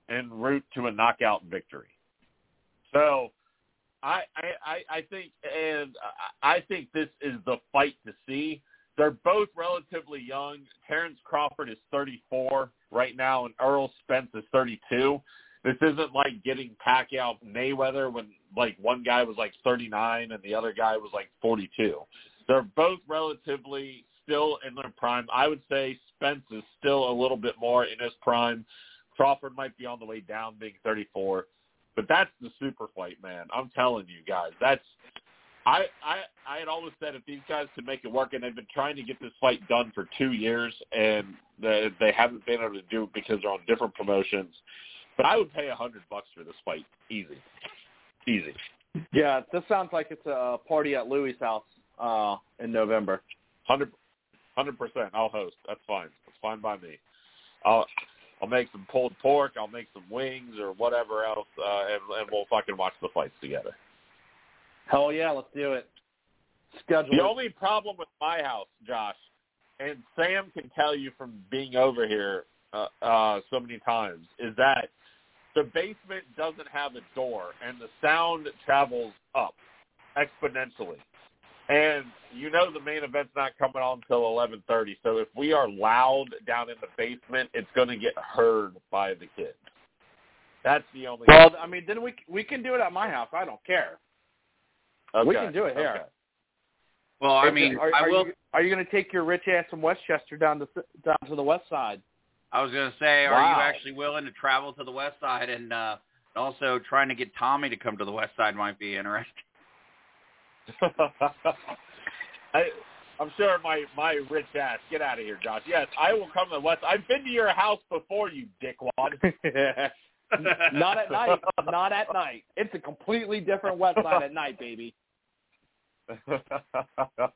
[SPEAKER 2] en route to a knockout victory. So, I I I think and I think this is the fight to see. They're both relatively young. Terrence Crawford is 34 right now, and Errol Spence is 32. This isn't like getting Pacquiao Mayweather when like one guy was like 39 and the other guy was like 42. They're both relatively still in their prime. I would say Spence is still a little bit more in his prime. Crawford might be on the way down, being 34. But that's the super fight, man. I'm telling you guys, that's I I I had always said if these guys could make it work, and they've been trying to get this fight done for two years, and they, they haven't been able to do it because they're on different promotions. But I would pay a hundred bucks for this fight, easy, easy.
[SPEAKER 3] Yeah, this sounds like it's a party at Louis' house uh, in November.
[SPEAKER 2] Hundred, hundred percent. I'll host. That's fine. That's fine by me. I'll I'll make some pulled pork. I'll make some wings or whatever else, uh, and, and we'll fucking watch the fights together.
[SPEAKER 3] Hell yeah, let's do it. Schedule.
[SPEAKER 2] The only problem with my house, Josh, and Sam can tell you from being over here uh, uh, so many times, is that the basement doesn't have a door, and the sound travels up exponentially. And you know the main event's not coming on until 11:30. So if we are loud down in the basement, it's going to get heard by the kids. That's the only.
[SPEAKER 3] Well, I mean, then we we can do it at my house. I don't care.
[SPEAKER 2] Okay.
[SPEAKER 3] We can do it here.
[SPEAKER 2] Okay.
[SPEAKER 5] Well, I mean,
[SPEAKER 3] it- are,
[SPEAKER 5] I will.
[SPEAKER 3] You, are you going to take your rich ass from Westchester down to down to the west side?
[SPEAKER 5] I was gonna say, are you actually willing to travel to the west side and uh also trying to get Tommy to come to the west side might be interesting.
[SPEAKER 2] I, I'm sure my my rich ass. Get out of here, Josh. Yes, I will come to the west. I've been to your house before, you dickwad.
[SPEAKER 3] Not at night. Not at night. It's a completely different west side at night, baby.
[SPEAKER 2] all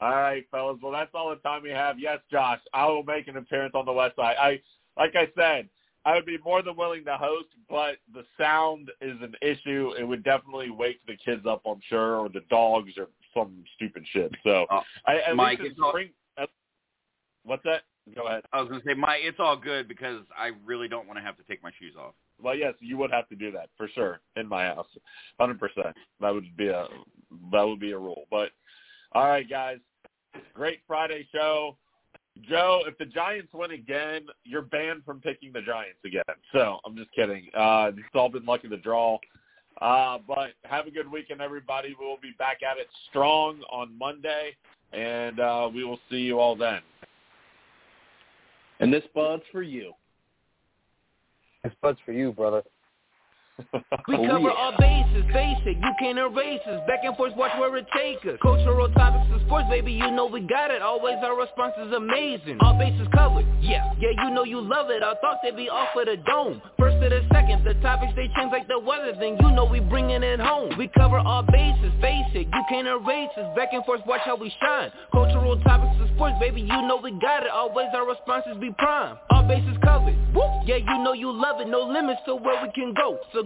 [SPEAKER 2] right, fellas. Well, that's all the time we have. Yes, Josh, I will make an appearance on the west side. I, like I said, I would be more than willing to host, but the sound is an issue. It would definitely wake the kids up, I'm sure, or the dogs, or some stupid shit. So,
[SPEAKER 5] Oh,
[SPEAKER 2] I, at
[SPEAKER 5] Mike,
[SPEAKER 2] least
[SPEAKER 5] it's
[SPEAKER 2] in
[SPEAKER 5] all-
[SPEAKER 2] spring. uh, What's that? Go ahead.
[SPEAKER 5] I was gonna say, my it's all good because I really don't want to have to take my shoes off.
[SPEAKER 2] Well, yes, you would have to do that for sure in my house, hundred percent. That would be a that would be a rule. But all right, guys, great Friday show. Joe, if the Giants win again, you're banned from picking the Giants again. So I'm just kidding. Uh, it's all been luck of the draw. Uh, but have a good weekend, everybody. We'll be back at it strong on Monday, and uh, we will see you all then.
[SPEAKER 3] And this bud's for you.
[SPEAKER 4] This bud's for you, brother.
[SPEAKER 1] We
[SPEAKER 3] Oh,
[SPEAKER 1] cover all bases, basic, you can't erase us. Back and forth, watch where it take us. Cultural topics and sports, baby, you know we got it. Always our response is amazing. All bases covered, yeah, yeah, you know you love it. I thought they'd be off of the dome. First to the second, the topics they change like the weather, then you know we bringing it home. We cover all bases, basic, you can't erase us. Back and forth, watch how we shine. Cultural topics and sports, baby, you know we got it. Always our responses be prime. All bases covered, woo, yeah, you know you love it. No limits to where we can go. So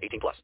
[SPEAKER 7] 18 plus.